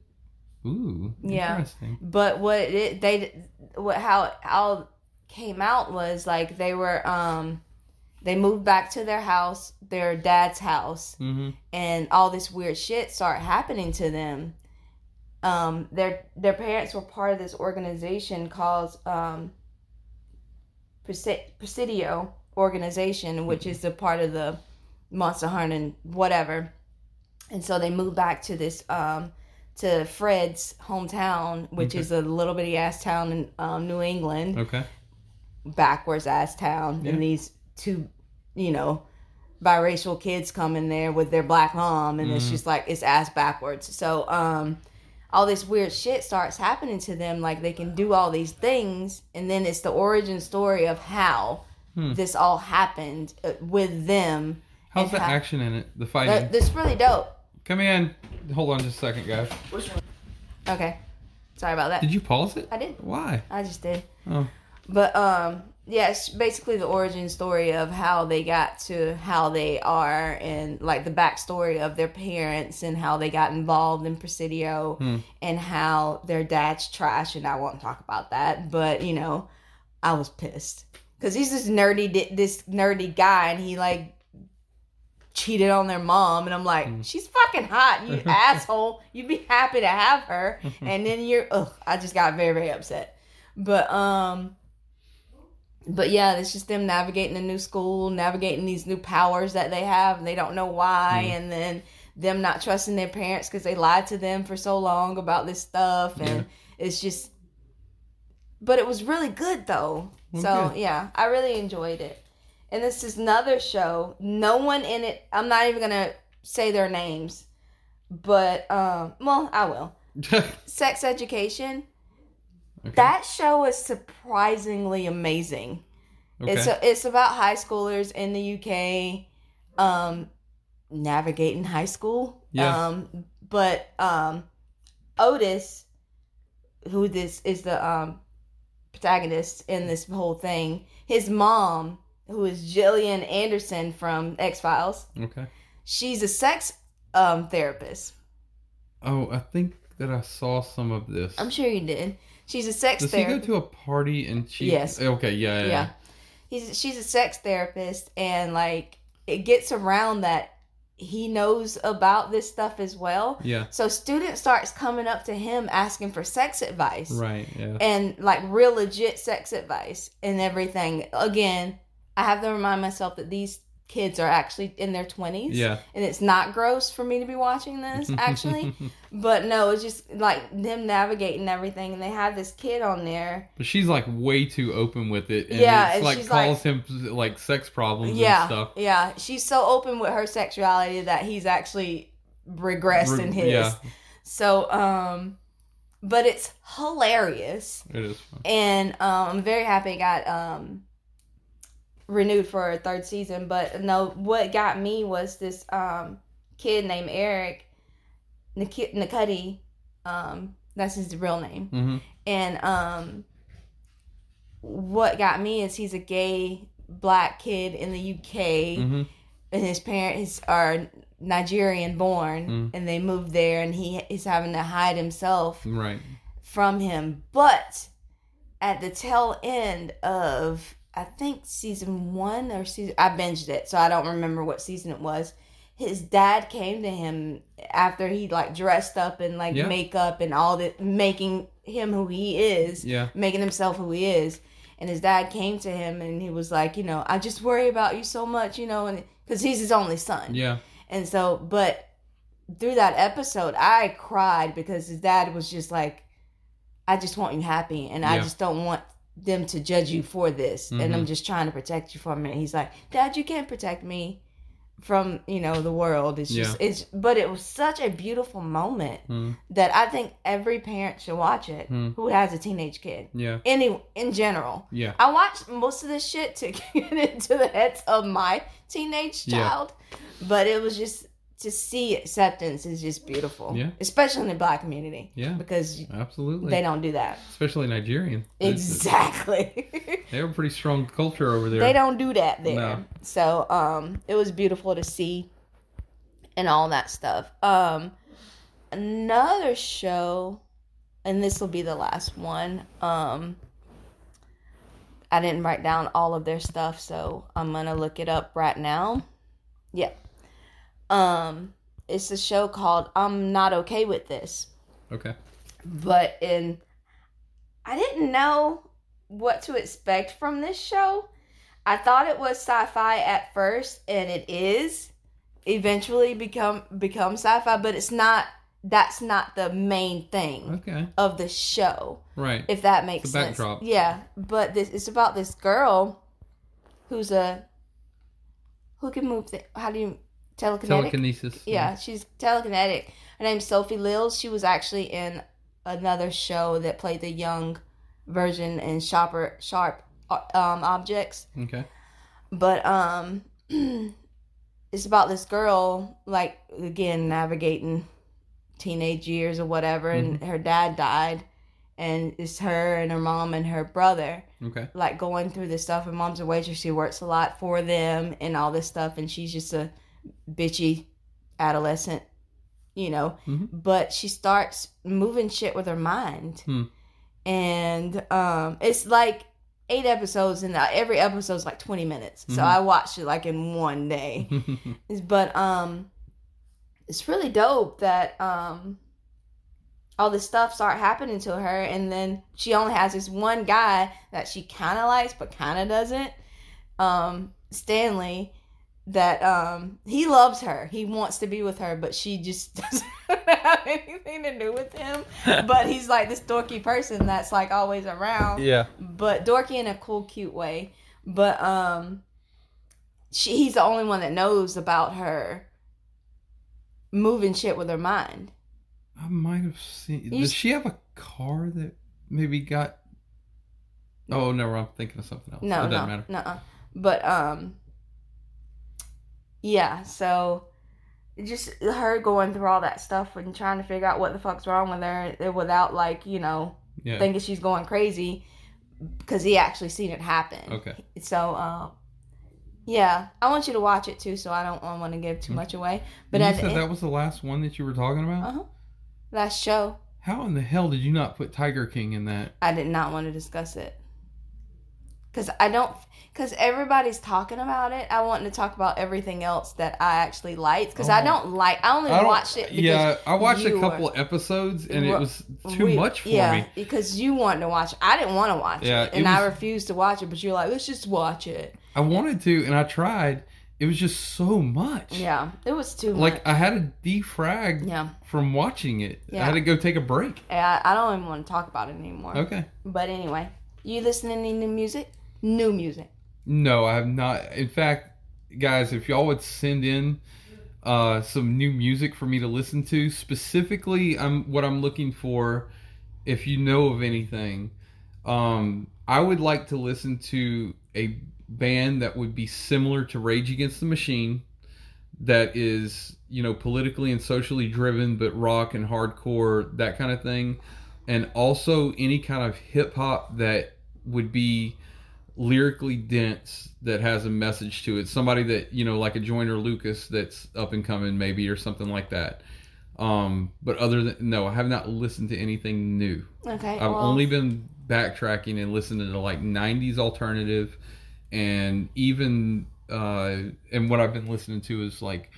[SPEAKER 2] Ooh,
[SPEAKER 1] Yeah.
[SPEAKER 2] interesting.
[SPEAKER 1] but what it they what how it came out was like they were um they moved back to their house, their dad's house,
[SPEAKER 2] Mm-hmm.
[SPEAKER 1] and all this weird shit started happening to them. Um, their their parents were part of this organization called um, Presidio organization, which is a part of the Monster and whatever. And so they moved back to this um, to Fred's hometown, which
[SPEAKER 2] Okay.
[SPEAKER 1] is a little bitty ass town in um, New England
[SPEAKER 2] Okay.
[SPEAKER 1] backwards ass town
[SPEAKER 2] Yeah.
[SPEAKER 1] and these two you know biracial kids come in there with their black mom and it's
[SPEAKER 2] Mhm.
[SPEAKER 1] just like it's ass backwards so um all this weird shit starts happening to them like they can do all these things and then it's the origin story of how
[SPEAKER 2] Hmm.
[SPEAKER 1] this all happened uh, with them
[SPEAKER 2] How's the
[SPEAKER 1] how-
[SPEAKER 2] action in it? The fighting.
[SPEAKER 1] That- that's really dope
[SPEAKER 2] Come in. Hold on just a second, guys.
[SPEAKER 1] okay sorry about that
[SPEAKER 2] Did you pause it?
[SPEAKER 1] i did
[SPEAKER 2] Why?
[SPEAKER 1] i just did
[SPEAKER 2] Oh.
[SPEAKER 1] But um yeah, basically the origin story of how they got to how they are and like the backstory of their parents and how they got involved in Presidio
[SPEAKER 2] Hmm.
[SPEAKER 1] and how their dad's trash and I won't talk about that, but you know, I was pissed cuz he's this nerdy this nerdy guy and he like cheated on their mom and I'm like,
[SPEAKER 2] Hmm.
[SPEAKER 1] she's fucking hot, you (laughs) asshole. You'd be happy to have her (laughs) and then you're ugh, I just got very very upset. But um but yeah, it's just them navigating a new school, navigating these new powers that they have, and they don't know why,
[SPEAKER 2] Mm.
[SPEAKER 1] and then them not trusting their parents because they lied to them for so long about this stuff, and it's just. But it was really good though,
[SPEAKER 2] Well,
[SPEAKER 1] so yeah, I really enjoyed it. And this is another show. No one in it. I'm not even gonna say their names, but um, well, I will. (laughs) Sex Education.
[SPEAKER 2] Okay.
[SPEAKER 1] That show is surprisingly amazing.
[SPEAKER 2] okay.
[SPEAKER 1] It's a, it's about high schoolers in the UK um navigating high school.
[SPEAKER 2] Yeah.
[SPEAKER 1] Um but um Otis who this is the um protagonist in this whole thing, his mom who is Gillian Anderson from X-Files.
[SPEAKER 2] okay.
[SPEAKER 1] She's a sex um therapist.
[SPEAKER 2] Oh, I think that I saw some of this.
[SPEAKER 1] I'm sure you did. She's a sex
[SPEAKER 2] Does he go to a party and she?
[SPEAKER 1] Yes.
[SPEAKER 2] Okay. Yeah. Yeah.
[SPEAKER 1] yeah. He's she's a sex therapist and like it gets around that he knows about this stuff as well.
[SPEAKER 2] Yeah.
[SPEAKER 1] So student starts coming up to him asking for sex advice.
[SPEAKER 2] Right. Yeah.
[SPEAKER 1] And like real legit sex advice and everything. Again, I have to remind myself that these kids are actually in their 20s.
[SPEAKER 2] Yeah.
[SPEAKER 1] And it's not gross for me to be watching this (laughs) actually. but no, it's just like them navigating everything and they have this kid on there
[SPEAKER 2] but she's like way too open with it. And
[SPEAKER 1] Yeah,
[SPEAKER 2] It's
[SPEAKER 1] and
[SPEAKER 2] like
[SPEAKER 1] she's
[SPEAKER 2] calls him like sex problems
[SPEAKER 1] yeah,
[SPEAKER 2] and stuff.
[SPEAKER 1] Yeah, she's so open with her sexuality that he's actually regressed in his.
[SPEAKER 2] Yeah.
[SPEAKER 1] So, um, but it's hilarious,
[SPEAKER 2] It is fun.
[SPEAKER 1] and um, I'm very happy it got um renewed for a third season. But no, what got me was this um kid named Eric Nik- Ncuti. Um, that's his real name.
[SPEAKER 2] hmm
[SPEAKER 1] And um what got me is he's a gay black kid in the UK
[SPEAKER 2] hmm
[SPEAKER 1] and his parents are Nigerian born
[SPEAKER 2] Mm.
[SPEAKER 1] and they moved there and he is having to hide himself
[SPEAKER 2] Right.
[SPEAKER 1] from him. But at the tail end of I think season one or season I binged it, so I don't remember what season it was. His dad came to him after he like dressed up in like
[SPEAKER 2] Yeah.
[SPEAKER 1] makeup and all that, making him who he is,
[SPEAKER 2] Yeah.
[SPEAKER 1] making himself who he is. And his dad came to him and he was like, you know, I just worry about you so much, you know, and because he's his only son.
[SPEAKER 2] Yeah.
[SPEAKER 1] And so, but through that episode, I cried because his dad was just like, I just want you happy and I just don't want them to judge you for this. And I'm
[SPEAKER 2] Mhm.
[SPEAKER 1] just trying to protect you from it. He's like, Dad, you can't protect me from, you know, the world. It's just, it's, but it was such a beautiful moment
[SPEAKER 2] Mm.
[SPEAKER 1] that I think every parent should watch it
[SPEAKER 2] Mm.
[SPEAKER 1] who has a teenage kid.
[SPEAKER 2] Yeah.
[SPEAKER 1] Any, in general.
[SPEAKER 2] Yeah.
[SPEAKER 1] I watched most of this shit to (laughs) get into the heads of my teenage
[SPEAKER 2] Yeah.
[SPEAKER 1] child, but it was just to see acceptance is just beautiful.
[SPEAKER 2] Yeah.
[SPEAKER 1] Especially in the black community.
[SPEAKER 2] Yeah.
[SPEAKER 1] Because
[SPEAKER 2] Absolutely.
[SPEAKER 1] they don't do that.
[SPEAKER 2] Especially Nigerian.
[SPEAKER 1] Exactly. (laughs)
[SPEAKER 2] They have a pretty strong culture over there.
[SPEAKER 1] they don't do that there.
[SPEAKER 2] No.
[SPEAKER 1] So um it was beautiful to see and all that stuff. Um another show and this will be the last one. Um I didn't write down all of their stuff, so I'm gonna look it up right now. Yeah. Um it's a show called I'm Not Okay with This.
[SPEAKER 2] Okay.
[SPEAKER 1] But in I didn't know what to expect from this show. I thought it was sci-fi at first and it is eventually become become sci-fi, but it's not that's not the main thing
[SPEAKER 2] Okay.
[SPEAKER 1] of the show
[SPEAKER 2] Right.
[SPEAKER 1] if that makes sense.
[SPEAKER 2] backdrop.
[SPEAKER 1] Yeah, but this it's about this girl who's a who can move. The, how do you telekinetic?
[SPEAKER 2] Telekinesis.
[SPEAKER 1] Yeah, she's telekinetic. Her name's Sophie Lillis. She was actually in another show that played the young version in Sharper Sharp uh, um, Objects.
[SPEAKER 2] Okay.
[SPEAKER 1] But um, (clears throat) it's about this girl, like again navigating teenage years or whatever, and her dad died, and it's her and her mom and her brother
[SPEAKER 2] Okay.
[SPEAKER 1] like going through this stuff. Her mom's a waitress. She works a lot for them and all this stuff. And she's just a bitchy adolescent, you know.
[SPEAKER 2] Mhm.
[SPEAKER 1] But she starts moving shit with her mind.
[SPEAKER 2] Hmm.
[SPEAKER 1] And um, it's like eight episodes, and every episode's like 20 minutes. So
[SPEAKER 2] Mhm.
[SPEAKER 1] I watched it like in one day. (laughs) but um, it's really dope that um, all this stuff start happening to her and then she only has this one guy that she kind of likes but kind of doesn't um stanley that um he loves her he wants to be with her but she just (laughs) doesn't have anything to do with him (laughs) but he's like this dorky person that's like always around
[SPEAKER 2] yeah.
[SPEAKER 1] but dorky in a cool cute way but um she, he's the only one that knows about her moving shit with her mind
[SPEAKER 2] I might have seen.
[SPEAKER 1] You
[SPEAKER 2] Does she have a car that maybe got? Oh no, I'm thinking of something else.
[SPEAKER 1] No,
[SPEAKER 2] it doesn't
[SPEAKER 1] no,
[SPEAKER 2] matter.
[SPEAKER 1] no. But um, yeah. So just her going through all that stuff and trying to figure out what the fuck's wrong with her without like you know
[SPEAKER 2] Yeah.
[SPEAKER 1] thinking she's going crazy because he actually seen it happen.
[SPEAKER 2] Okay.
[SPEAKER 1] So um, yeah, I want you to watch it too. So I don't want to give too much away. But
[SPEAKER 2] But you said
[SPEAKER 1] end,
[SPEAKER 2] that was the last one that you were talking about.
[SPEAKER 1] uh huh, last show,
[SPEAKER 2] How in the hell did you not put Tiger King in that?
[SPEAKER 1] I did not want to discuss it. Cause I don't, cause everybody's talking about it. I want to talk about everything else that I actually liked. Cause I
[SPEAKER 2] Oh.
[SPEAKER 1] don't like. I only
[SPEAKER 2] I
[SPEAKER 1] watched it. Because
[SPEAKER 2] yeah, I watched a couple episodes and it was too
[SPEAKER 1] we-
[SPEAKER 2] much for
[SPEAKER 1] yeah,
[SPEAKER 2] me.
[SPEAKER 1] because you wanted to watch. it. I didn't want to watch
[SPEAKER 2] Yeah,
[SPEAKER 1] it,
[SPEAKER 2] it
[SPEAKER 1] and I refused to watch it. But you're like, let's just watch it.
[SPEAKER 2] I wanted to and I tried. It was just so much.
[SPEAKER 1] Yeah, it was too much.
[SPEAKER 2] Like I had to defrag
[SPEAKER 1] yeah,
[SPEAKER 2] from watching it.
[SPEAKER 1] Yeah.
[SPEAKER 2] I had to go take a break.
[SPEAKER 1] I, I don't even want to talk about it anymore.
[SPEAKER 2] Okay.
[SPEAKER 1] But anyway, you listening to any new music? New music.
[SPEAKER 2] No, I have not. In fact, guys, if y'all would send in uh, some new music for me to listen to, specifically, I'm what I'm looking for. If you know of anything, um, I would like to listen to a band that would be similar to Rage Against the Machine, that is you know politically and socially driven, but rock and hardcore that kind of thing, and also any kind of hip hop that would be lyrically dense that has a message to it. Somebody that you know, like a Joyner Lucas, that's up and coming, maybe, or something like that. Um, but other than no, I have not listened to anything new.
[SPEAKER 1] Okay.
[SPEAKER 2] I've
[SPEAKER 1] well,
[SPEAKER 2] only been backtracking and listening to like '90s alternative, and even uh, and what I've been listening to is like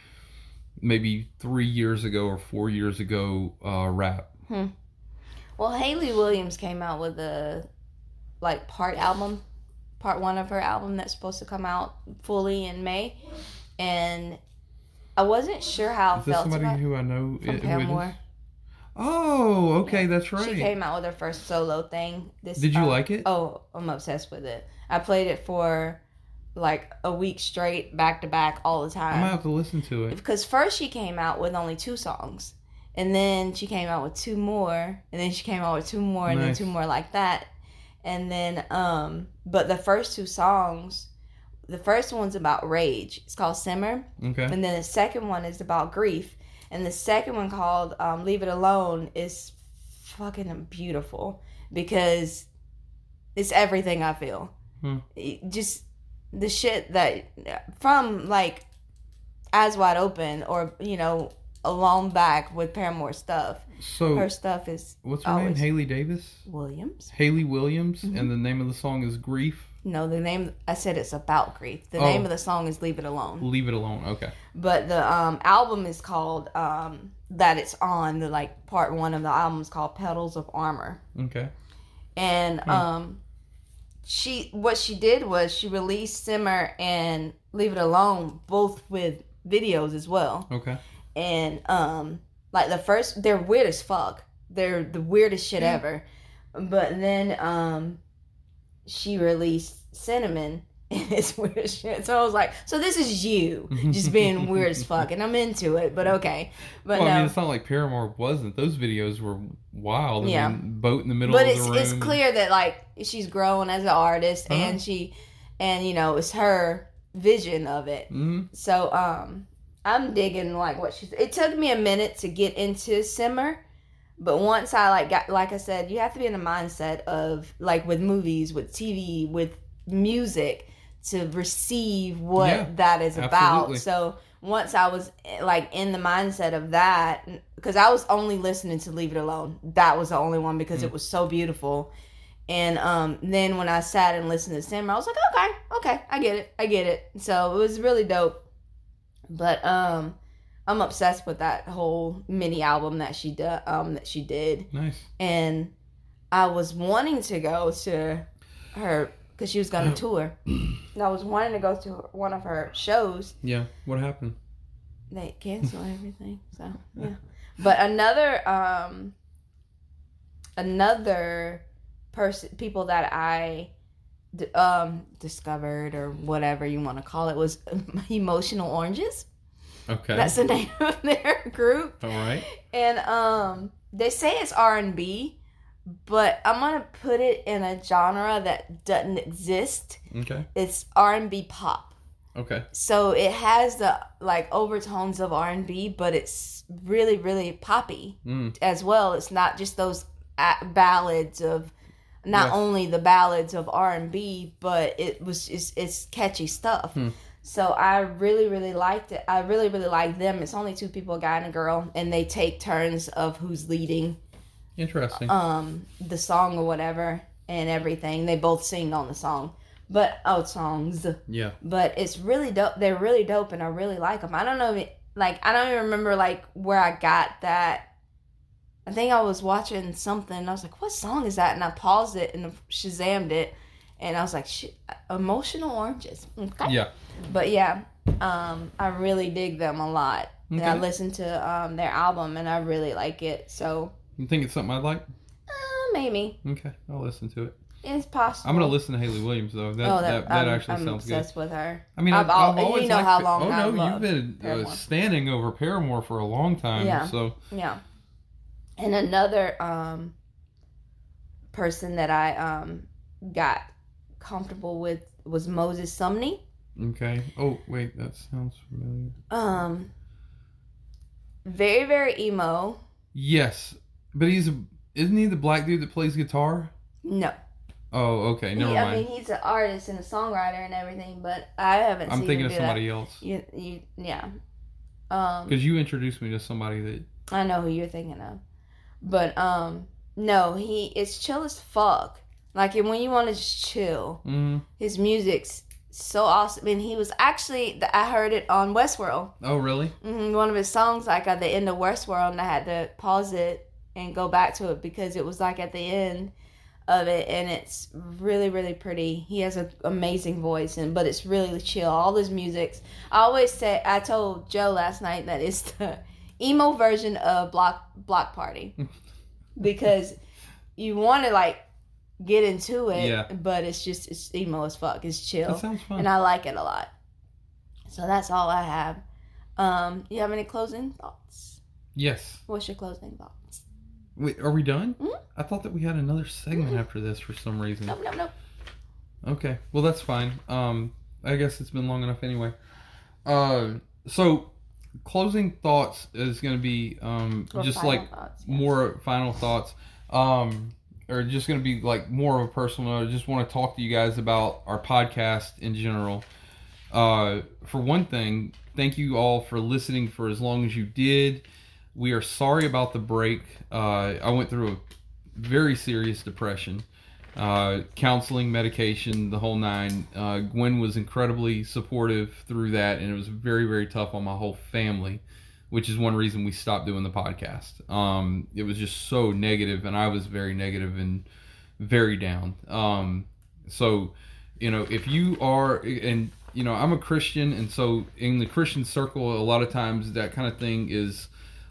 [SPEAKER 2] maybe three years ago or four years ago uh, rap. Hmm.
[SPEAKER 1] Well, Hayley Williams came out with a like part album, part one of her album that's supposed to come out fully in May, and I wasn't sure how I
[SPEAKER 2] Is this
[SPEAKER 1] felt
[SPEAKER 2] somebody
[SPEAKER 1] about
[SPEAKER 2] who I know?
[SPEAKER 1] from
[SPEAKER 2] it- who it is?
[SPEAKER 1] Paramore.
[SPEAKER 2] Oh, okay, that's right.
[SPEAKER 1] She came out with her first solo thing. This
[SPEAKER 2] Did you
[SPEAKER 1] uh,
[SPEAKER 2] like it?
[SPEAKER 1] Oh, I'm obsessed with it. I played it for like a week straight, back to back, all the time.
[SPEAKER 2] I might have to listen to it.
[SPEAKER 1] because first she came out with only two songs and then she came out with two more and then she came out with two more and then two more like that and then um but the first two songs the first one's about rage. It's called Simmer,
[SPEAKER 2] Okay.
[SPEAKER 1] and then the second one is about grief, and the second one called um, Leave It Alone is fucking beautiful because it's everything I feel.
[SPEAKER 2] Hmm.
[SPEAKER 1] Just the shit that from like Eyes Wide Open or you know along back with Paramore stuff.
[SPEAKER 2] So
[SPEAKER 1] Her stuff is
[SPEAKER 2] what's her name? Hayley Davis.
[SPEAKER 1] Williams.
[SPEAKER 2] Hayley Williams,
[SPEAKER 1] Mhm.
[SPEAKER 2] and the name of the song is "Grief."
[SPEAKER 1] No, the name I said it's about grief. The
[SPEAKER 2] Oh.
[SPEAKER 1] name of the song is Leave It Alone.
[SPEAKER 2] Leave it alone. Okay.
[SPEAKER 1] But the um, album is called um, that it's on the like part one of the album is called Petals of Armor.
[SPEAKER 2] Okay.
[SPEAKER 1] And
[SPEAKER 2] Hmm.
[SPEAKER 1] um, she what she did was she released Simmer and Leave It Alone both with videos as well.
[SPEAKER 2] Okay.
[SPEAKER 1] And um, like the first, they're weird as fuck. They're the weirdest shit
[SPEAKER 2] Yeah.
[SPEAKER 1] ever. But then um, she released Cinnamon. (laughs) And it's weird as shit. So I was like, so this is you (laughs) just being weird as fuck. And I'm into it, but okay. But
[SPEAKER 2] well, I
[SPEAKER 1] no.
[SPEAKER 2] mean, it's not like Paramore wasn't. Those videos were wild. I
[SPEAKER 1] Yeah.
[SPEAKER 2] mean, boat in the middle
[SPEAKER 1] but
[SPEAKER 2] of
[SPEAKER 1] it's
[SPEAKER 2] the room.
[SPEAKER 1] But it's clear that like she's growing as an artist
[SPEAKER 2] Uh-huh.
[SPEAKER 1] and she and you know it's her vision of it
[SPEAKER 2] hmm
[SPEAKER 1] so um i'm digging like what she's it took me a minute to get into simmer but once i like got like i said you have to be in the mindset of like with movies with tv with music to receive what
[SPEAKER 2] Yeah,
[SPEAKER 1] that is about so once i was like in the mindset of that because i was only listening to leave it alone that was the only one because
[SPEAKER 2] Mm.
[SPEAKER 1] it was so beautiful and um, then when I sat and listened to Simmer, I was like, okay, okay, I get it, I get it. So it was really dope. But um, I'm obsessed with that whole mini album that she did. Um, that she did,
[SPEAKER 2] Nice.
[SPEAKER 1] and I was wanting to go to her because she was going to (clears throat) tour. And I was wanting to go to one of her shows.
[SPEAKER 2] Yeah. What happened?
[SPEAKER 1] They cancel everything. So yeah. But another um, another person, people that I um discovered or whatever you want to call it was (laughs) emotional oranges.
[SPEAKER 2] Okay.
[SPEAKER 1] That's the (laughs) name of their group.
[SPEAKER 2] All right.
[SPEAKER 1] And um they say it's R&B, but I'm going to put it in a genre that doesn't exist.
[SPEAKER 2] Okay.
[SPEAKER 1] It's R&B pop.
[SPEAKER 2] Okay.
[SPEAKER 1] So it has the like overtones of R&B, but it's really really poppy
[SPEAKER 2] Mm.
[SPEAKER 1] as well. It's not just those ballads of not
[SPEAKER 2] Yeah.
[SPEAKER 1] only the ballads of R&B, but it was it's, it's catchy stuff.
[SPEAKER 2] Hmm.
[SPEAKER 1] So I really really liked it. I really really like them. It's only two people, a guy and a girl, and they take turns of who's leading
[SPEAKER 2] Interesting.
[SPEAKER 1] um the song or whatever and everything. They both sing on the song. But oh, songs
[SPEAKER 2] yeah.
[SPEAKER 1] but it's really dope. They're really dope, and I really like them. I don't know, if it, like I don't even remember like where I got that. I think I was watching something. And I was like, "What song is that?" And I paused it and Shazammed it, and I was like, "Emotional Oranges." Okay.
[SPEAKER 2] Yeah.
[SPEAKER 1] But yeah, um, I really dig them a lot. And I listened to um, their album, and I really like it. So
[SPEAKER 2] You think it's something I'd like?
[SPEAKER 1] uh, maybe
[SPEAKER 2] Okay. I'll listen to it.
[SPEAKER 1] it's possible.
[SPEAKER 2] I'm gonna listen to Hayley Williams though. That
[SPEAKER 1] oh,
[SPEAKER 2] that, that
[SPEAKER 1] I'm,
[SPEAKER 2] actually
[SPEAKER 1] I'm
[SPEAKER 2] sounds good.
[SPEAKER 1] obsessed with her.
[SPEAKER 2] I mean,
[SPEAKER 1] I've
[SPEAKER 2] I've, I've
[SPEAKER 1] you
[SPEAKER 2] always
[SPEAKER 1] know
[SPEAKER 2] liked
[SPEAKER 1] how long
[SPEAKER 2] Oh no, you've been uh, standing over Paramore for a long time.
[SPEAKER 1] Yeah.
[SPEAKER 2] So
[SPEAKER 1] Yeah. And another um person that I um got comfortable with was Moses Sumney.
[SPEAKER 2] okay. Oh wait, that sounds familiar.
[SPEAKER 1] Um very very emo.
[SPEAKER 2] Yes, but he's a, isn't he the black dude that plays guitar?
[SPEAKER 1] No.
[SPEAKER 2] Oh, okay. Never
[SPEAKER 1] He- I mean he's an artist and a songwriter and everything, but I haven't.
[SPEAKER 2] I'm thinking of somebody
[SPEAKER 1] that.
[SPEAKER 2] else
[SPEAKER 1] You, you yeah. Um
[SPEAKER 2] because you introduced me to somebody that.
[SPEAKER 1] I know who you're thinking of. But um no, he it's chill as fuck. Like and when you want to just chill.
[SPEAKER 2] Mm,
[SPEAKER 1] his music's so awesome and he was actually i heard it on westworld
[SPEAKER 2] oh really?
[SPEAKER 1] hmm one of his songs like at the end of westworld and i had to pause it and go back to it because it was like at the end of it and it's really really pretty he has an amazing voice and but it's really chill all his music's i always say i told joe last night that it's the emo version of block block party (laughs) because you want to like get into it
[SPEAKER 2] Yeah.
[SPEAKER 1] but it's just it's emo as fuck it's chill
[SPEAKER 2] That sounds fun.
[SPEAKER 1] and I like it a lot. So that's all I have. Um, you have any closing thoughts?
[SPEAKER 2] yes.
[SPEAKER 1] What's your closing thoughts?
[SPEAKER 2] Wait, are we done?
[SPEAKER 1] Mhm.
[SPEAKER 2] I thought that we had another segment
[SPEAKER 1] Mhm.
[SPEAKER 2] after this for some reason.
[SPEAKER 1] No, no, no.
[SPEAKER 2] Okay, well that's fine. Um, I guess it's been long enough anyway. Uh, so closing thoughts is going to be um, just like
[SPEAKER 1] thoughts, yes.
[SPEAKER 2] more final thoughts. Um, or just going to be like more of a personal note. I just want to talk to you guys about our podcast in general. Uh, for one thing, thank you all for listening for as long as you did. We are sorry about the break. Uh, I went through a very serious depression, uh, counseling, medication, the whole nine. Uh, Gwen was incredibly supportive through that, and it was very, very tough on my whole family, which is one reason we stopped doing the podcast. Um, it was just so negative, and I was very negative and very down. Um, so, you know, if you are, and you know, I'm a Christian, and so in the Christian circle, a lot of times that kind of thing is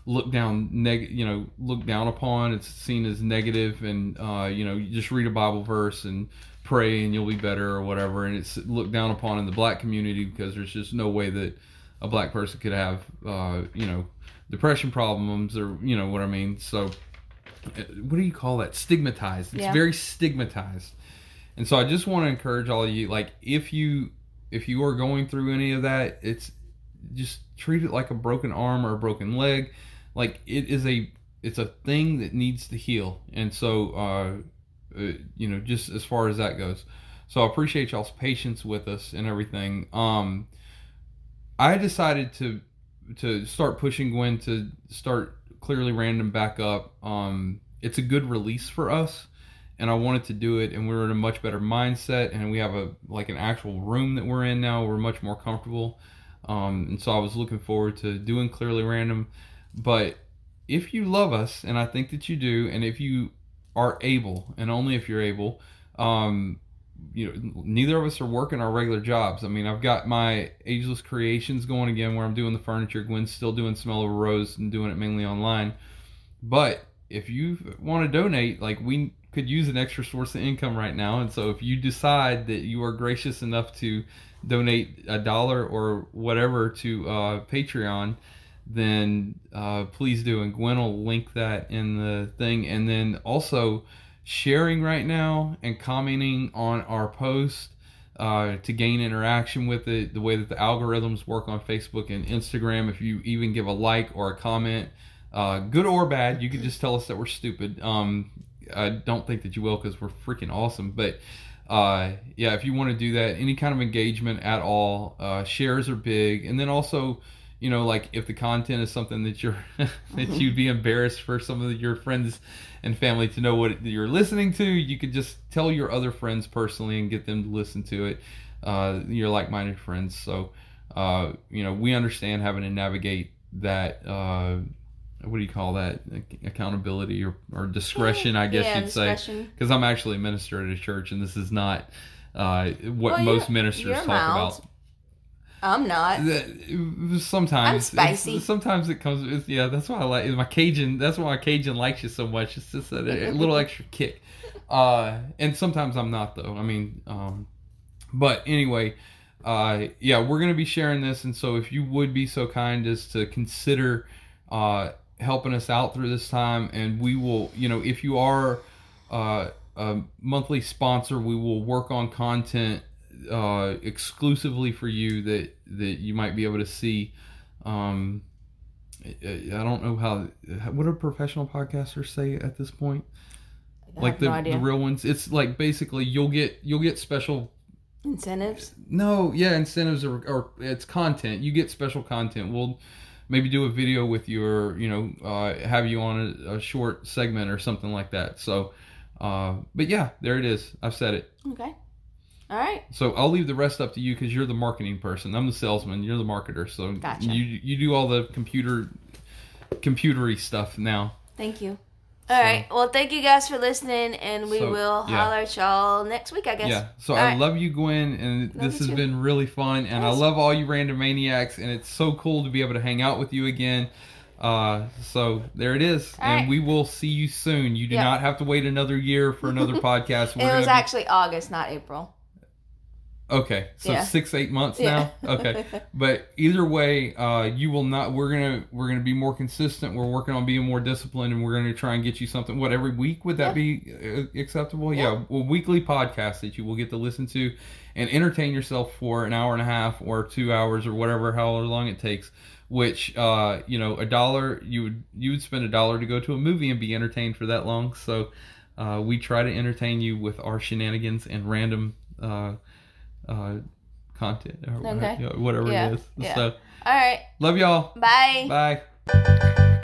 [SPEAKER 2] looked down neg you know looked down upon. It's seen as negative and uh you know you just read a bible verse and pray and you'll be better or whatever. And it's looked down upon in the black community because there's just no way that a black person could have uh you know depression problems or you know what i mean? So what do you call that? Stigmatized. It's
[SPEAKER 1] Yeah.
[SPEAKER 2] very stigmatized. And so i just want to encourage all of you like if you if you are going through any of that it's just treat it like a broken arm or a broken leg like it is a it's a thing that needs to heal. And so uh, uh you know just as far as that goes. So i appreciate y'all's patience with us and everything. Um i decided to to start pushing gwen to start clearly random back up. Um it's a good release for us and i wanted to do it and we're in a much better mindset and we have a like an actual room that we're in now. We're much more comfortable. Um, and so I was looking forward to doing Clearly Random. But if you love us, and I think that you do, and if you are able, and only if you're able, um, you know, neither of us are working our regular jobs. I mean, I've got my Ageless Creations going again, where I'm doing the furniture. Gwen's still doing Smell of a Rose and doing it mainly online. But if you want to donate, like we could use an extra source of income right now, and so if you decide that you are gracious enough to donate a dollar or whatever to uh, Patreon, then uh, please do. And Gwen will link that in the thing. And then also sharing right now and commenting on our post uh, to gain interaction with it, the way that the algorithms work on Facebook and Instagram. If you even give a like or a comment, uh, good or bad, you can just tell us that we're stupid. Um, I don't think that you will because we're freaking awesome. But uh, yeah, if you want to do that, any kind of engagement at all, uh, shares are big. And then also, you know, like if the content is something that you're (laughs) that you'd be embarrassed for some of your friends and family to know what you're listening to, you could just tell your other friends personally and get them to listen to it. Uh, your like-minded friends. So, uh, you know, we understand having to navigate that. Uh, what do you call that? Accountability or, or discretion, I guess
[SPEAKER 1] yeah,
[SPEAKER 2] you'd say
[SPEAKER 1] discretion.
[SPEAKER 2] because I'm actually a minister at a church, and this is not uh, what
[SPEAKER 1] Well,
[SPEAKER 2] most ministers talk about.
[SPEAKER 1] I'm not.
[SPEAKER 2] The- Sometimes,
[SPEAKER 1] I'm spicy.
[SPEAKER 2] sometimes it comes. Yeah, that's why I like my Cajun. That's why my Cajun likes you so much. It's just a, a little (laughs) extra kick. Uh, and sometimes I'm not though. I mean, um, but anyway, uh, yeah, we're gonna be sharing this, and so if you would be so kind as to consider uh, helping us out through this time, and we will, you know, if you are uh, a monthly sponsor, we will work on content uh, exclusively for you that that you might be able to see. Um, I I don't know how. What do professional podcasters say at this point? Like the,
[SPEAKER 1] no
[SPEAKER 2] the real ones. It's like basically you'll get you'll get special
[SPEAKER 1] incentives.
[SPEAKER 2] no, yeah, incentives or, or it's content. You get special content. We'll maybe do a video with you or, you know, uh, have you on a, a short segment or something like that. So, uh, but yeah, there it is. I've said it.
[SPEAKER 1] Okay. All right.
[SPEAKER 2] So I'll leave the rest up to you because you're the marketing person. I'm the salesman. You're the marketer. So
[SPEAKER 1] Gotcha.
[SPEAKER 2] you you do all the computer computery stuff now.
[SPEAKER 1] Thank you. All right. Well, thank you guys for listening, and we
[SPEAKER 2] So,
[SPEAKER 1] will
[SPEAKER 2] yeah.
[SPEAKER 1] holler at y'all next week, I guess.
[SPEAKER 2] Yeah. So
[SPEAKER 1] All
[SPEAKER 2] I
[SPEAKER 1] right.
[SPEAKER 2] love you, Gwen, and
[SPEAKER 1] Love
[SPEAKER 2] this has
[SPEAKER 1] too.
[SPEAKER 2] been really fun. And I love all you random maniacs, and it's so cool to be able to hang out with you again. Uh, so there it is,
[SPEAKER 1] All
[SPEAKER 2] and
[SPEAKER 1] right.
[SPEAKER 2] we will see you soon. You do
[SPEAKER 1] Yep.
[SPEAKER 2] not have to wait another year for another (laughs) podcast.
[SPEAKER 1] It was
[SPEAKER 2] be-
[SPEAKER 1] actually August, not April.
[SPEAKER 2] Okay, so
[SPEAKER 1] Yeah.
[SPEAKER 2] six eight months
[SPEAKER 1] Yeah.
[SPEAKER 2] now. Okay, (laughs) but either way, uh, you will not. We're gonna we're gonna be more consistent. We're working on being more disciplined, and we're gonna try and get you something. What every week would that be uh, acceptable? Yeah, weekly podcast that you will get to listen to and entertain yourself for an hour and a half or two hours or whatever, however long it takes. Which uh, you know, a dollar you would you would spend a dollar to go to a movie and be entertained for that long. So uh, we try to entertain you with our shenanigans and random. Uh, uh, content or
[SPEAKER 1] Okay.
[SPEAKER 2] you know, whatever
[SPEAKER 1] Yeah,
[SPEAKER 2] it is.
[SPEAKER 1] yeah.
[SPEAKER 2] So
[SPEAKER 1] All right.
[SPEAKER 2] love y'all.
[SPEAKER 1] Bye.
[SPEAKER 2] Bye.